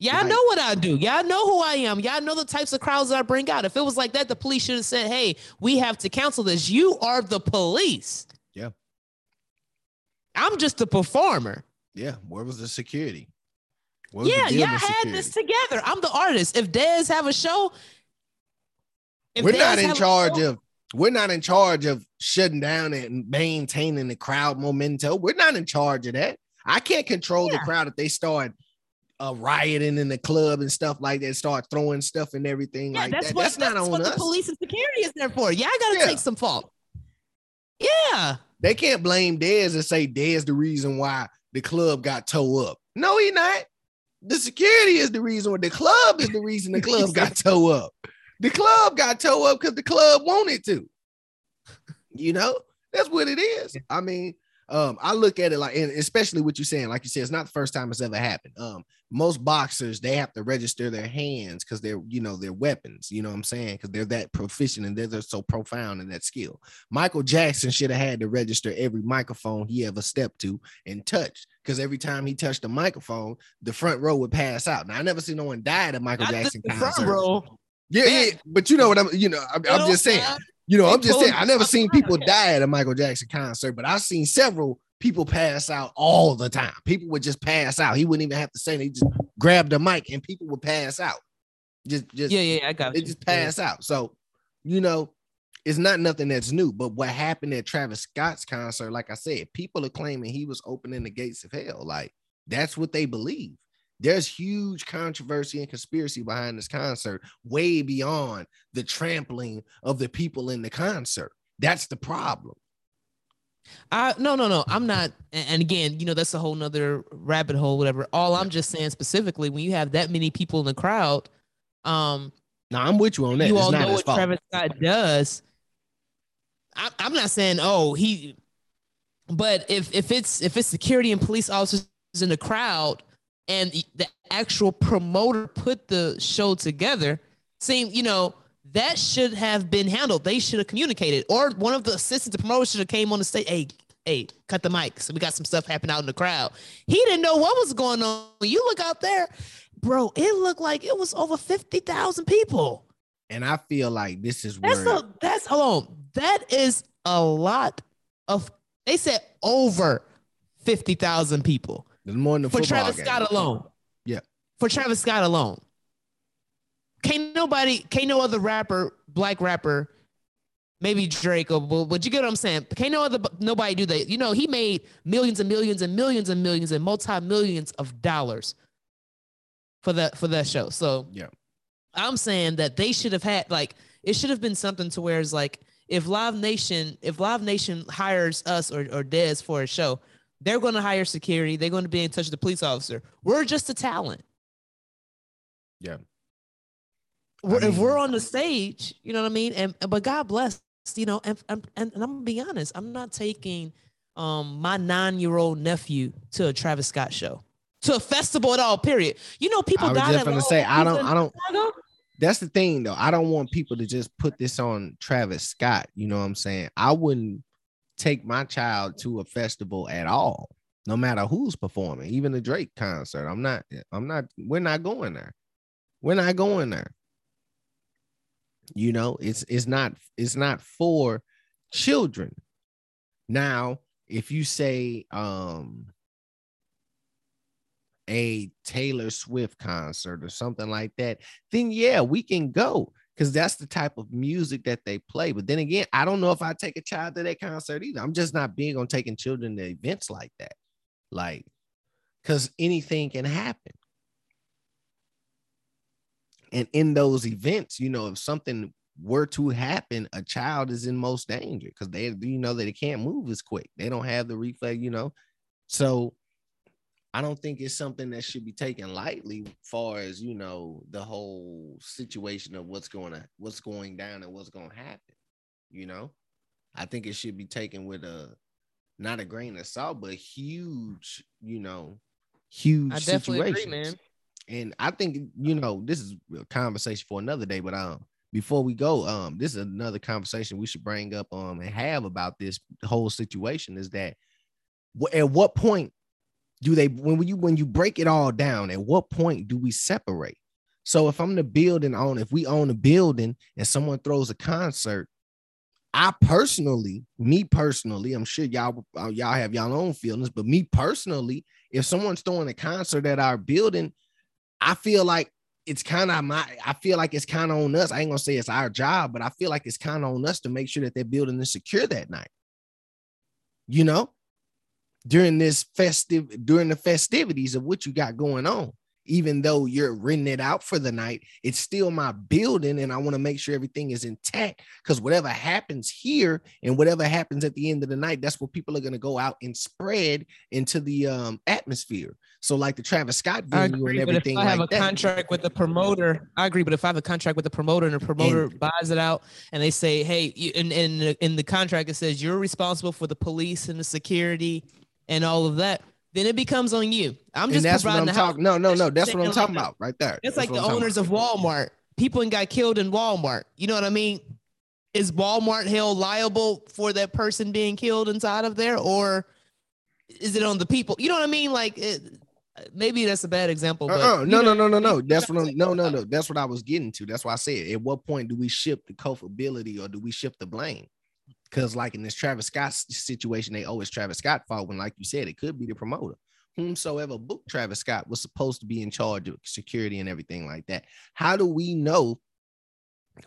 Y'all Right. know what I do. Y'all know who I am. Y'all know the types of crowds that I bring out. If it was like that, the police should have said, "Hey, we have to cancel this." You are the police. Yeah. I'm just a performer. Yeah, where was the security? Was yeah, deal y'all had security? this together. I'm the artist. If Dez have a show, we're Dez not in charge show- of we're not in charge of shutting down and maintaining the crowd momentum. We're not in charge of that. I can't control the crowd if they start uh, rioting in the club and stuff like that, start throwing stuff and everything Yeah, like that's that. what that's not on what us. the police and security is there for. Yeah, I gotta Yeah. take some fault. Yeah. They can't blame Dez and say Dez the reason why the club got towed up. No, he not. The security is the reason. Why the club is the reason the club got towed up. The club got towed up because the club wanted to. You know, that's what it is. I mean, um, I look at it like, and especially what you're saying, like you said, it's not the first time it's ever happened. Um, most boxers they have to register their hands because they're, you know, they're weapons. You know what I'm saying? Because they're that proficient and they're, they're so profound in that skill. Michael Jackson should have had to register every microphone he ever stepped to and touched. Because every time he touched the microphone, the front row would pass out. Now I never seen no one die at a Michael Jackson the front concert. row. Yeah, yeah, but you know what I'm, you know, I'm, I'm just saying. You know, I'm just saying. I never seen people die at a Michael Jackson concert, but I've seen several people pass out all the time. People would just pass out. He wouldn't even have to say. They just grab the mic and people would pass out. Just, just Yeah, yeah, I got it. just Yeah. pass out. So, you know, it's not nothing that's new. But what happened at Travis Scott's concert, like I said, people are claiming he was opening the gates of hell. Like that's what they believe. There's huge controversy and conspiracy behind this concert, way beyond the trampling of the people in the concert. That's the problem. I no no no. I'm not. And again, you know, that's a whole nother rabbit hole. Whatever. All I'm just saying specifically, when you have that many people in the crowd, um, Now I'm with you on that. you it's all not know what fault. Travis Scott does. I, I'm not saying oh he, but if if it's if it's security and police officers in the crowd and the actual promoter put the show together, seem you know that should have been handled. They should have communicated, or one of the assistants, the promoter should have came on the stage. Hey, hey, cut the mic. So we got some stuff happening out in the crowd. He didn't know what was going on. When you look out there, bro, it looked like it was over fifty thousand people. And I feel like this is That's where a that's hold on. That is a lot of they said over fifty thousand people there's more than for Travis game. Scott alone. Yeah. For Travis Scott alone. Can't nobody, can't no other rapper, black rapper, maybe Drake or but, but you get what I'm saying. Can't no other nobody do that. You know, he made millions and millions and millions and millions and multi-millions of dollars for that for that show. So Yeah. I'm saying that they should have had like it should have been something to where it's like if Live Nation, if Live Nation hires us or, or Dez for a show, they're going to hire security. They're going to be in touch with the police officer. We're just a talent. Yeah. We're, if mean- we're on the stage, you know what I mean. And but God bless, you know. And, and, and I'm gonna be honest, I'm not taking um my nine year old nephew to a Travis Scott show, to a festival at all. Period. You know, people I was just gonna say I don't I don't Chicago. that's the thing though. I don't want people to just put this on Travis Scott. You know what I'm saying? I wouldn't take my child to a festival at all, no matter who's performing, even the Drake concert. I'm not, I'm not, we're not going there. We're not going there. You know, it's it's not it's not for children. Now, if you say um a Taylor Swift concert or something like that, then yeah, we can go because that's the type of music that they play. But then again, I don't know if I take a child to that concert either. I'm just not big on taking children to events like that. Like, because anything can happen. And in those events, you know, if something were to happen, a child is in most danger because they, you know, that they can't move as quick. They don't have the reflex, you know. So I don't think it's something that should be taken lightly, far as you know, the whole situation of what's going to what's going down and what's going to happen. You know, I think it should be taken with a not a grain of salt, but huge, you know, huge I definitely agree, situations. man. And I think you know this is a conversation for another day. But um, before we go, um, this is another conversation we should bring up um and have about this whole situation. Is that at what point do they when you when you break it all down? At what point do we separate? So if I'm the building owner, if we own a building and someone throws a concert, I personally, me personally, I'm sure y'all uh, y'all have y'all own feelings, but me personally, if someone's throwing a concert at our building, I feel like it's kind of my I feel like it's kind of on us. I ain't gonna say it's our job, but I feel like it's kind of on us to make sure that that building is secure that night. You know, during this festive during the festivities of what you got going on. Even though you're renting it out for the night, it's still my building, and I want to make sure everything is intact. Because whatever happens here and whatever happens at the end of the night, that's what people are gonna go out and spread into the um atmosphere. So, like the Travis Scott venue agree, and everything I have like a that. contract with the promoter, I agree. But if I have a contract with the promoter and the promoter buys it out, and they say, "Hey," in in in the contract it says you're responsible for the police and the security and all of that, then it becomes on you. I'm and just that's what providing I'm the house. talking. No, no, no. That's what I'm talking the- about right there. It's That's like the owners of Walmart. People got killed in Walmart. You know what I mean? Is Walmart held liable for that person being killed inside of there, or is it on the people? You know what I mean? Like, it, maybe that's a bad example, but Uh-uh. No, no, no, no, no. That's what I'm. No, no, no. That's what I was getting to. That's why I said. At what point do we shift the culpability, or do we shift the blame? Because, like in this Travis Scott situation, they always Travis Scott fault. When, like you said, it could be the promoter. Whomsoever booked Travis Scott was supposed to be in charge of security and everything like that. How do we know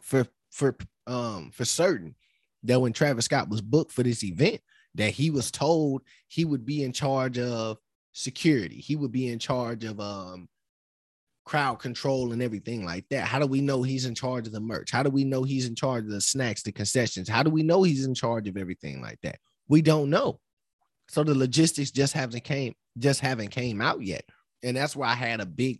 for for um for certain that when Travis Scott was booked for this event, that he was told he would be in charge of security. He would be in charge of um crowd control and everything like that. How do we know he's in charge of the merch? How do we know he's in charge of the snacks, the concessions? How do we know he's in charge of everything like that? We don't know. So the logistics just haven't came just haven't came out yet. And that's why I had a big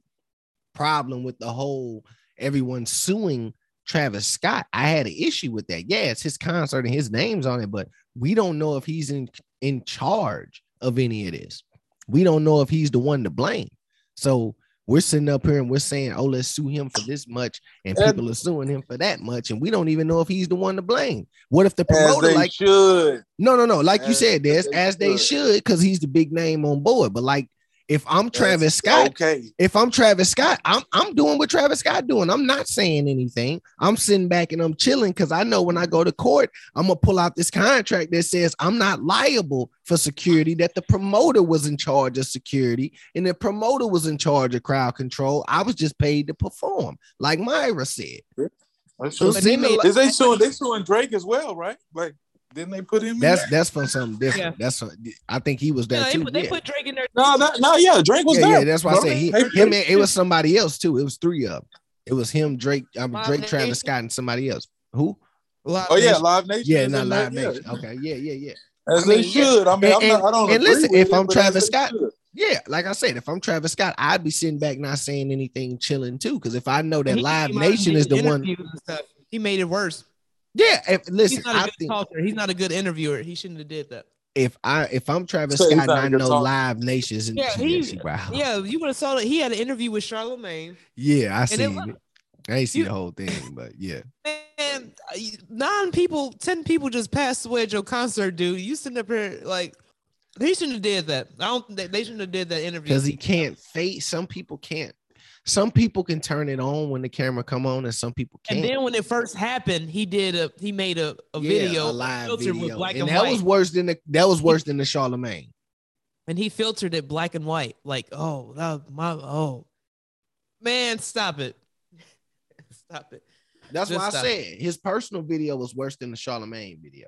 problem with the whole everyone suing Travis Scott. I had an issue with that. Yeah, it's his concert and his name's on it, but we don't know if he's in in charge of any of this. We don't know if he's the one to blame. So we're sitting up here and we're saying, "Oh, let's sue him for this much," and And- people are suing him for that much, and we don't even know if he's the one to blame. What if the As promoter, like, should. no, no, no, like you said, as Des, as they should. should, because he's the big name on board. But like, if I'm Travis Scott, Okay. if I'm Travis Scott, I'm I'm doing what Travis Scott doing. I'm not saying anything. I'm sitting back and I'm chilling because I know when I go to court, I'm gonna pull out this contract that says I'm not liable for security. That the promoter was in charge of security and the promoter was in charge of crowd control. I was just paid to perform, like Myra said. That's So it made- Is they suing? They suing Drake as well, right? Like, didn't they put him? in that's there? that's from something different. Yeah. That's from, I think he was there Yeah, they, too. put, they yeah. put Drake in there. no, that, no, yeah, Drake was yeah, there. yeah, that's why I bro. said he, him. and- It was somebody else too. It was three of them. It was him, Drake, um, Live Drake, Nation? Travis Scott, and somebody else. Who? Live Oh yeah, Nation. Live Nation. Yeah, not in there, Live yeah. Nation. Okay, yeah, yeah, yeah. As I mean, they should. I mean, And- I'm not, I don't. and listen, if I'm Travis Scott- Yeah, like I said, if I'm Travis Scott, I'd be sitting back not saying anything, chilling too. Because if I know that He Live came Nation is the one, interviews and stuff. He made it worse. Yeah. If, listen, He's not a I good think talker. He's not a good interviewer. He shouldn't have did that. if I if I'm Travis So Scott, not and a I good know talker. Live Nations, and Yeah, yeah, he- wow. Yeah, you would have saw that. He had an interview with Charlemagne. yeah, I it seen it. I ain't see you- the whole thing, but yeah. Man, uh, nine people, ten people just passed away at your concert, dude. You sitting up here like he shouldn't have did that. I don't. They, they shouldn't have did that interview. because he can't face. Some people can't. Some people can turn it on when the camera come on, and some people can't. And then when it first happened, he did a he made a, a Yeah, video a live video, with black and and, that white, was worse than the that was worse than the Charlemagne. and he filtered it black and white. Like, oh, that, my oh, man, stop it, stop it. That's Just why I said his personal video was worse than the Charlemagne video.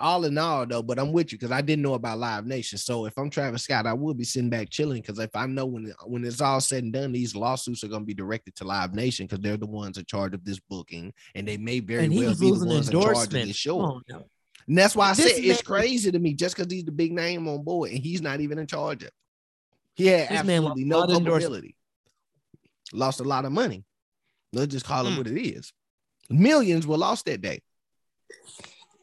All in all, though, but I'm with you because I didn't know about Live Nation. So if I'm Travis Scott, I would be sitting back chilling because if I know when when it's all said and done, these lawsuits are going to be directed to Live Nation because they're the ones in charge of this booking, and they may very and well be the ones in charge of this show. On now. And that's why I This said it's crazy to me just because he's the big name on board and he's not even in charge of. it. He had absolutely no a lot of culpability. Lost a lot of money. Let's just call it Mm. what it is. Millions were lost that day.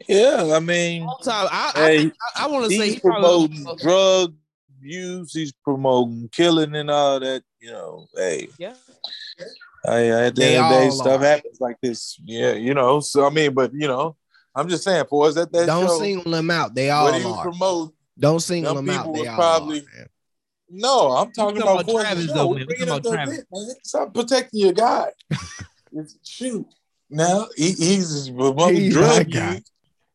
Yeah, I mean, time, I, I, Hey, think- I, I want to say he's he probably promoting drug use. He's promoting killing and all that. You know, hey, yeah. I, at the They end of the day, stuff are. happens like this. Yeah, you know. So I mean, but you know, I'm just saying, for us at that show Don't show, single them out. They all what are. promoting. Don't single Them them out. They all probably- are, man. No, I'm talking talking about, about Travis, the show. though, We're man. We bringing talking about Travis. event, man. Stop protecting your guy. It's- Shoot. Now he, he's promoting He's drug guy.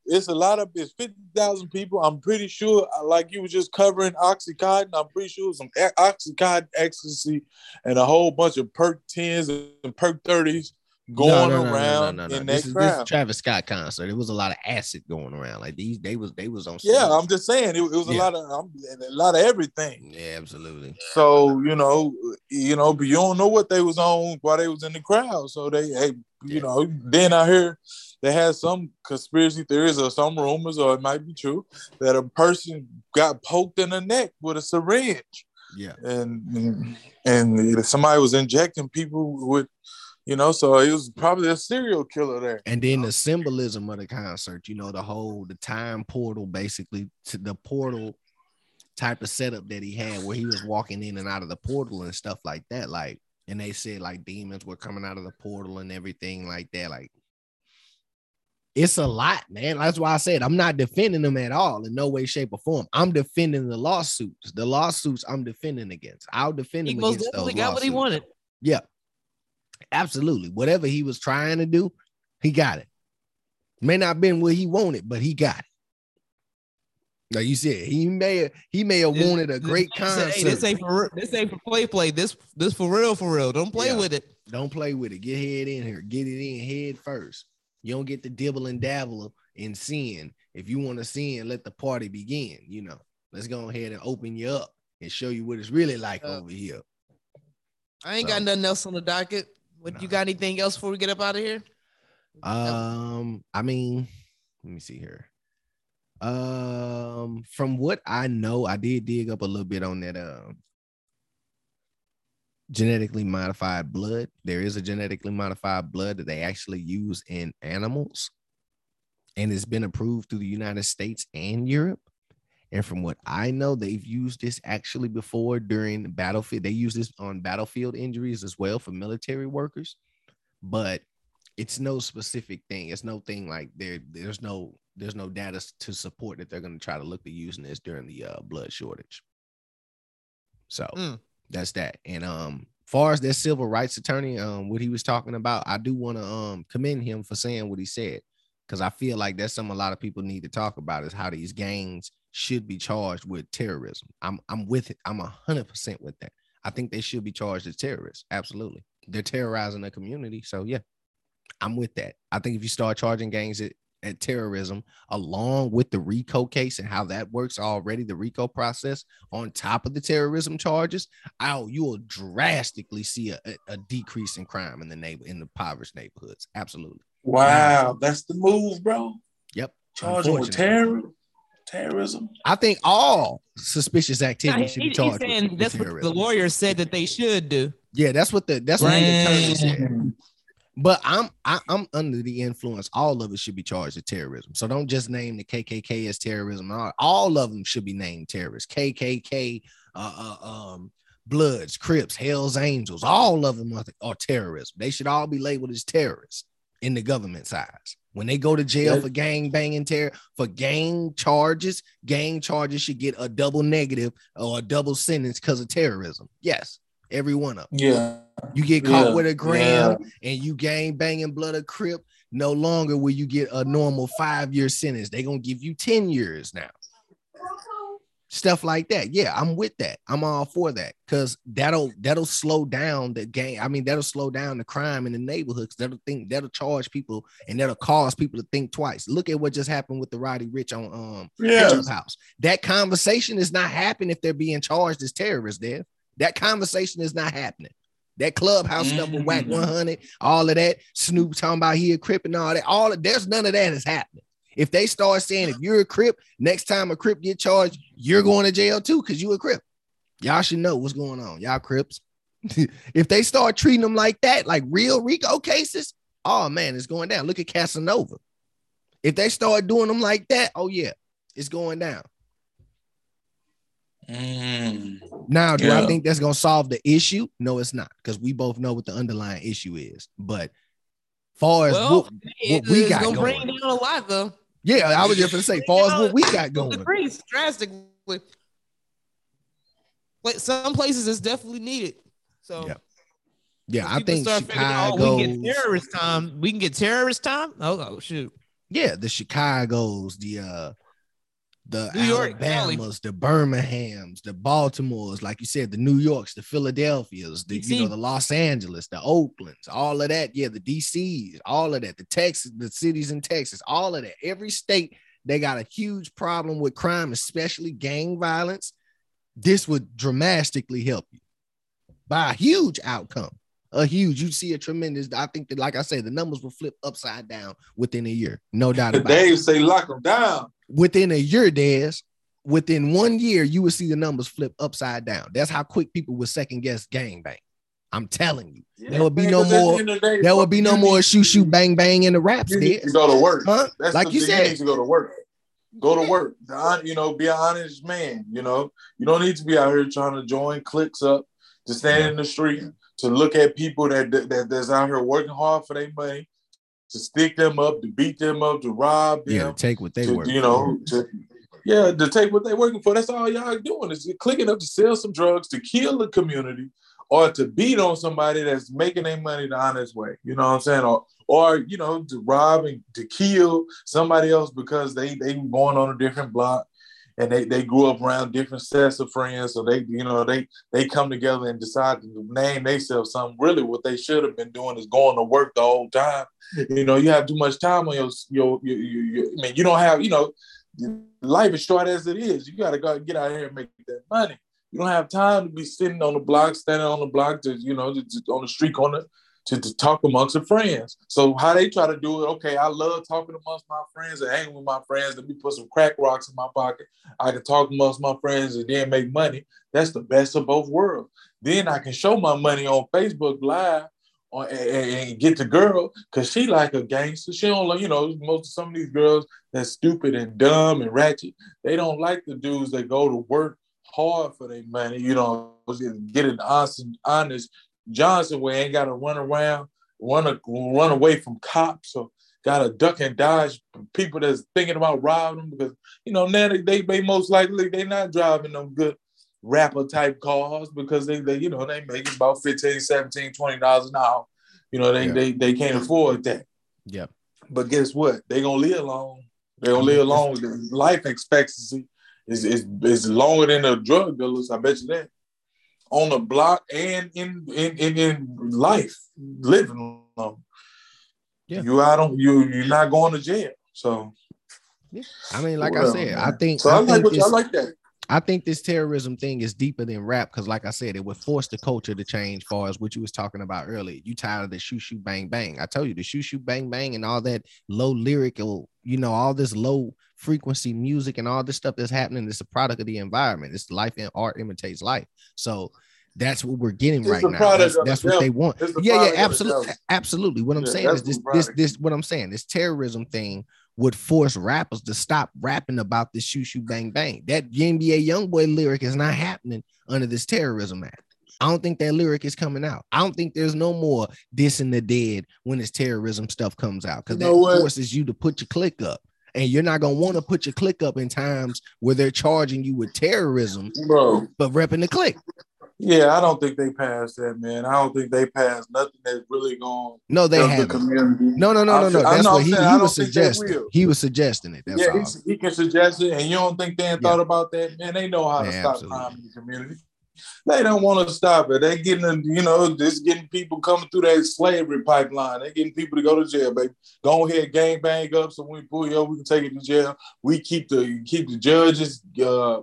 It's a lot of it's fifty thousand people. I'm pretty sure, uh, like you were just covering oxycontin. I'm pretty sure some oxycontin ecstasy and a whole bunch of perk tens and perk thirties going No, no, around no, in This that is, this is Travis Scott concert. It was a lot of acid going around. Like these, they was they was on. yeah, I'm just saying it, it was a Yeah. lot of um, a lot of everything. yeah, absolutely. So you know, you know, but you don't know what they was on while they was in the crowd. So they, hey, you Yeah. know, then I hear they had some conspiracy theories or some rumors, or it might be true that a person got poked in the neck with a syringe, Yeah, and and somebody was injecting people with, you know, so it was probably a serial killer there. and then the symbolism of the concert. You know, the whole the time portal, basically to the portal type of setup that he had, where he was walking in and out of the portal and stuff like that. Like, and they said like demons were coming out of the portal and everything like that. Like. It's a lot, man. That's why I said I'm not defending them at all in no way, shape, or form. I'm defending the lawsuits. The lawsuits I'm defending against. I'll defend He them most against those definitely got what he wanted. Yeah, absolutely. Whatever he was trying to do, he got it. May not been what he wanted, but he got it. Like you said, he may have he may have wanted a great he concert. Hey, this ain't for this ain't for play play. This this for real for real. Don't play Yeah. with it. Don't play with it. Get head in here. Get it in head first. You don't get to dibble and dabble in sin. If you want to sin, let the party begin. You know, let's go ahead and open you up and show you what it's really like Uh, over here. I ain't So- got nothing else on the docket. What you got anything else before we get up out of here? Um, I mean, let me see here. Um, from what I know, I did dig up a little bit on that um genetically modified blood. There is a genetically modified blood that they actually use in animals, and it's been approved through the United States and Europe. And from what I know, they've used this actually before during battlefield. They use this on battlefield injuries as well for military workers, but it's no specific thing. It's no thing like there. There's no there's no data to support that they're going to try to look at using this during the uh, blood shortage. So Mm. That's that. And um, far as that civil rights attorney, um, what he was talking about, I do want to um commend him for saying what he said because I feel like that's something a lot of people need to talk about is how these gangs should be charged with terrorism. I'm I'm with it. I'm hundred percent with that. I think they should be charged as terrorists. Absolutely, they're terrorizing the community. So yeah, I'm with that. I think if you start charging gangs at, at terrorism along with the RICO case and how that works already, the RICO process on top of the terrorism charges, oh, you will drastically see a, a, a decrease in crime in the neighbor in the impoverished neighborhoods. Absolutely. Wow, that's the move, bro. Yep. Charging with Unfortunately. terror, terrorism. I think all suspicious activity he- should be charged with, saying with that's what the terrorism. lawyer said that they should do. Yeah, that's what the that's what the attorney said. But I'm I, I'm under the influence. All of it should be charged with terrorism. So don't just name the KKK as terrorism. All, all of them should be named terrorists. KKK, uh, uh, um, Bloods, Crips, Hell's Angels. All of them are, are terrorists. They should all be labeled as terrorists in the government size. When they go to jail for gang banging terror for gang charges, gang charges should get a double negative or a double sentence because of terrorism. Yes, every one of them. Yeah. You get caught Yeah, with a gram and you gang banging blood of crip, no longer will you get a normal five year sentence. They're gonna give you 10 years now. Stuff like that. Yeah, I'm with that. I'm all for that because that'll that'll slow down the gang. I mean, that'll slow down the crime in the neighborhoods. That'll think that'll charge people and that'll cause people to think twice. Look at what just happened with the Roddy Ricch on um Yeah. Ketchup House. That conversation is not happening if they're being charged as terrorists, Dev. That conversation is not happening. That clubhouse stuff with Wack Mhm. 100, all of that, Snoop talking about he a crip and all that, all of there's none of that is happening. If they start saying if you're a crip, next time a crip get charged, you're going to jail too because you a crip. Y'all should know what's going on. Y'all Crips. if they start treating them like that, like real RICO cases, oh man, it's going down. Look at Casanova. If they start doing them like that, oh yeah, it's going down. Mm. Now, do I think that's gonna solve the issue? No, it's not, because we both know what the underlying issue is. But far as Well, what, it, we it's got gonna bring down a lot though. yeah, I was just gonna say, far as what we got going. Decrease drastically. Like some places it's definitely needed. So Yeah. Yeah, I think start figuring Chicago. oh, we can get terrorist time. We can get terrorist time. Oh, oh shoot. yeah, the Chicago's, the uh the New York, Cali. Alabamas, the Birminghams, the Baltimores, like you said, the New Yorks, the Philadelphias, the you know, the Los Angeles, the Oaklands, all of that. Yeah, the DCs, all of that, the Texas, the cities in Texas, all of that. Every state they got a huge problem with crime, especially gang violence. This would dramatically help you by a huge outcome. A huge, you see a tremendous. I think that, like I say, the numbers will flip upside down within a year. No doubt about it Dave say lock them down. within a year, Des, within one year, you will see the numbers flip upside down. That's how quick people will second guess gang bang. I'm telling you, There would be no more- there will be no more shoot shoot bang bang in the raps, You need to go to work. Huh? That's like the you thing. You said, need to go to work. Go to work. The You know, be an honest man. You know, you don't need to be out here trying to join cliques up, to stand in the street, to look at people that, that that's out here working hard for their money, to stick them up, to beat them up, to rob them. yeah, take what they to, were. you know, to, yeah, to take what they're working for. That's all y'all doing is clicking up to sell some drugs, to kill the community, or to beat on somebody that's making their money the honest way. You know what I'm saying? Or or you know, to rob and to kill somebody else because they they born on a different block and they, they grew up around different sets of friends. So they, you know, they they come together and decide to name themselves something. Really what they should have been doing is going to work the whole time. You know, you have too much time on your your, your, your, your I mean, you don't have, you know, life is short as it is. You got to go get out here and make that money. You don't have time to be sitting on the block, standing on the block to, you know, on the street corner to, to talk amongst the friends. So how they try to do it, okay, I love talking amongst my friends and hanging with my friends. Let me put some crack rocks in my pocket. I can talk amongst my friends and then make money. That's the best of both worlds. Then I can show my money on Facebook Live on, and, and- get the girl because she like a gangster. She don't like, you know, most of some of these girls that's stupid and dumb and ratchet. They don't like the dudes that go to work hard for their money, you know, get an honest, honest Johnson way, ain't got to run around, run a, run away from cops or got to duck and dodge people that's thinking about robbing them because, you know, now they, they, they most likely they not driving them good rapper type cars because they, they you know, they making about 15, 17, 20 dollars an hour. You know, they, Yeah. they, they can't afford that. yeah But guess what? They gonna live long. They gonna live long. Life expectancy is, is is longer than the drug dealers. I bet you that. On the block and in in in, in life, living long. Yeah. You out on you you're not going to jail. So I mean, like I well, said, I think so I, I, like think what I like that. I think this terrorism thing is deeper than rap because, like I said, it would force the culture to change. Far as what you was talking about earlier, you tired of the shoot shoot bang bang. I told you the shoot shoot bang bang and all that low lyrical, you know, all this low frequency music and all this stuff that's happening. It's a product of the environment. It's life and art imitates life. So that's what we're getting It's right now. That's, that's what they want. The Yeah, yeah, absolutely, absolutely. What I'm Yeah, saying is this, this, this. What I'm saying, this terrorism thing would force rappers to stop rapping about this shoot shoot bang bang. That NBA YoungBoy lyric is not happening under this terrorism act. I don't think that lyric is coming out. I don't think there's no more dissing the dead when this terrorism stuff comes out because that what? forces you to put your click up. And you're not gonna want to put your click up in times where they're charging you with terrorism, Bro, but repping the click. yeah, I don't think they passed that, man. I don't think they passed nothing that's really going No, they help the community. No, no, no, no, no. That's what he, he was don't think they suggesting. He was suggesting it. That's yeah, all. he can suggest it, and you don't think they ain't thought about that, man? They know how to stop absolutely. crime in the community. They don't want to stop it. They getting, you know, just getting people coming through that slavery pipeline. They getting people to go to jail, baby. Go ahead, gang bang up, so when we pull you over, we can take you to jail. We keep the keep the judges, uh,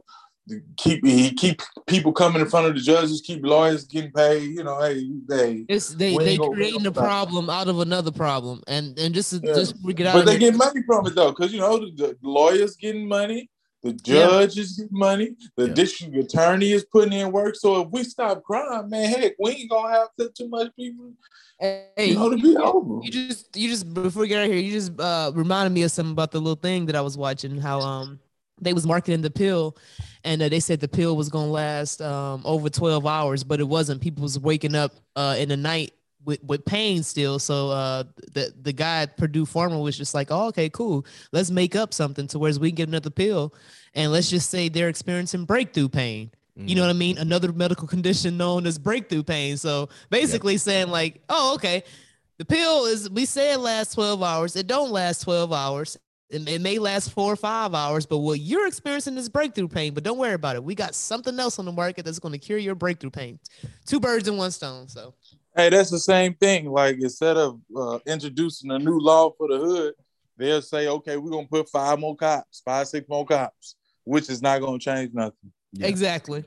keep he keep people coming in front of the judges, keep lawyers getting paid. You know, hey, they. It's they they we creating a ain't gonna stop. problem out of another problem, and and just Yeah. just to get out But they it, get money from it though, because you know the, the lawyers getting money, The judge is getting money. The Yeah. district attorney is putting in work. So if we stop crime, man, heck, we ain't gonna have to, too much people. Hey, You know, to be over. You just, you just before we get out of here, you just uh, reminded me of something about the little thing that I was watching. How um they was marketing the pill, and uh, they said the pill was gonna last um over twelve hours, but it wasn't. People was waking up uh in the night with with pain still. So uh the the guy at Purdue Pharma was just like, oh okay, cool, let's make up something to whereas we can get another pill, and let's just say they're experiencing breakthrough pain. You know what I mean? Another medical condition known as breakthrough pain. So basically saying like, oh, okay, the pill is we say it lasts 12 hours. It don't last 12 hours. It, it may last four or five hours, but what you're experiencing is breakthrough pain. But don't worry about it. We got something else on the market that's going to cure your breakthrough pain. Two birds in one stone. So Hey, that's the same thing. Like instead of uh, introducing a new law for the hood, they'll say, okay, we're gonna put five more cops, five, six more cops, which is not gonna change nothing. Yeah. exactly.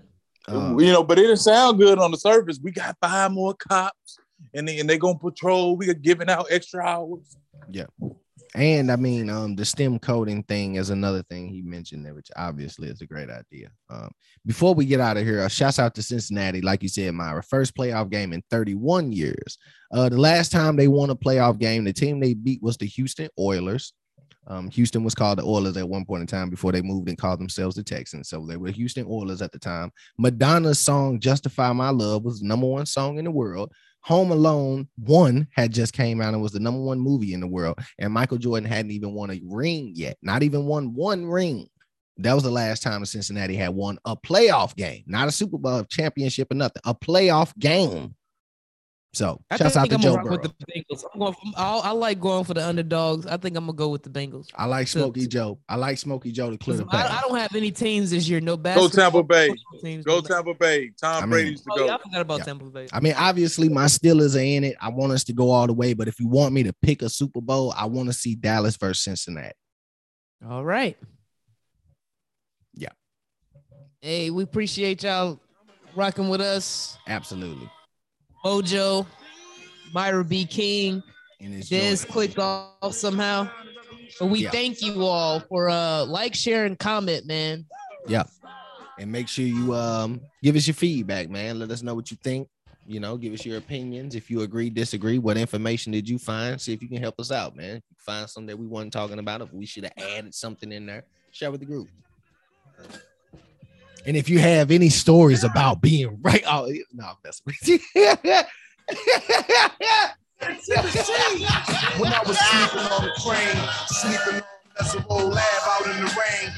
Um, you know, but it didn't sound good on the surface. We got five more cops, and they and they gonna patrol. We are giving out extra hours. And I mean, um, the STEM coding thing is another thing he mentioned there, which obviously is a great idea. Um, before we get out of here, uh, shouts out to Cincinnati, like you said, Myra, first playoff game in 31 years. Uh, the last time they won a playoff game, the team they beat was the Houston Oilers. Um, Houston was called the Oilers at one point in time before they moved and called themselves the Texans. So they were Houston Oilers at the time. Madonna's song "Justify My Love" was the number one song in the world. Home Alone one had just came out and was the number one movie in the world, and Michael Jordan hadn't even won a ring yet, not even won one ring. That was the last time Cincinnati had won a playoff game, not a Super Bowl championship or nothing, a playoff game. So, I shouts out think to I'm Joe gonna rock Burrow. with the Bengals. I'm going. I, I like going for the underdogs. I think I'm gonna go with the Bengals. I like to- Smokey Joe. I like Smokey Joe to clear the I, I don't have any teams this year. No bad. Go. Tampa Bay. Teams, Go no- Tampa Bay. Tom I mean- Brady's the Oh, go. yeah, I forgot about Yeah. Tampa Bay. I mean, obviously, my Steelers are in it. I want us to go all the way, but if you want me to pick a Super Bowl, I want to see Dallas versus Cincinnati. All right. Yeah. Hey, we appreciate y'all rocking with us. Absolutely. Mojo, Myra B. King, And it's clicked off somehow. But we Yeah. thank you all for uh like, share, and comment, man. Yeah. And make sure you um give us your feedback, man. Let us know what you think. You know, give us your opinions. If you agree, disagree, what information did you find? See if you can help us out, man. If you find something that we weren't talking about, if we should have added something in there, share with the group. And if you have any stories about being right, oh no, messing with you. When I was sleeping on the train, sleeping on Desiree Lab out in the rain.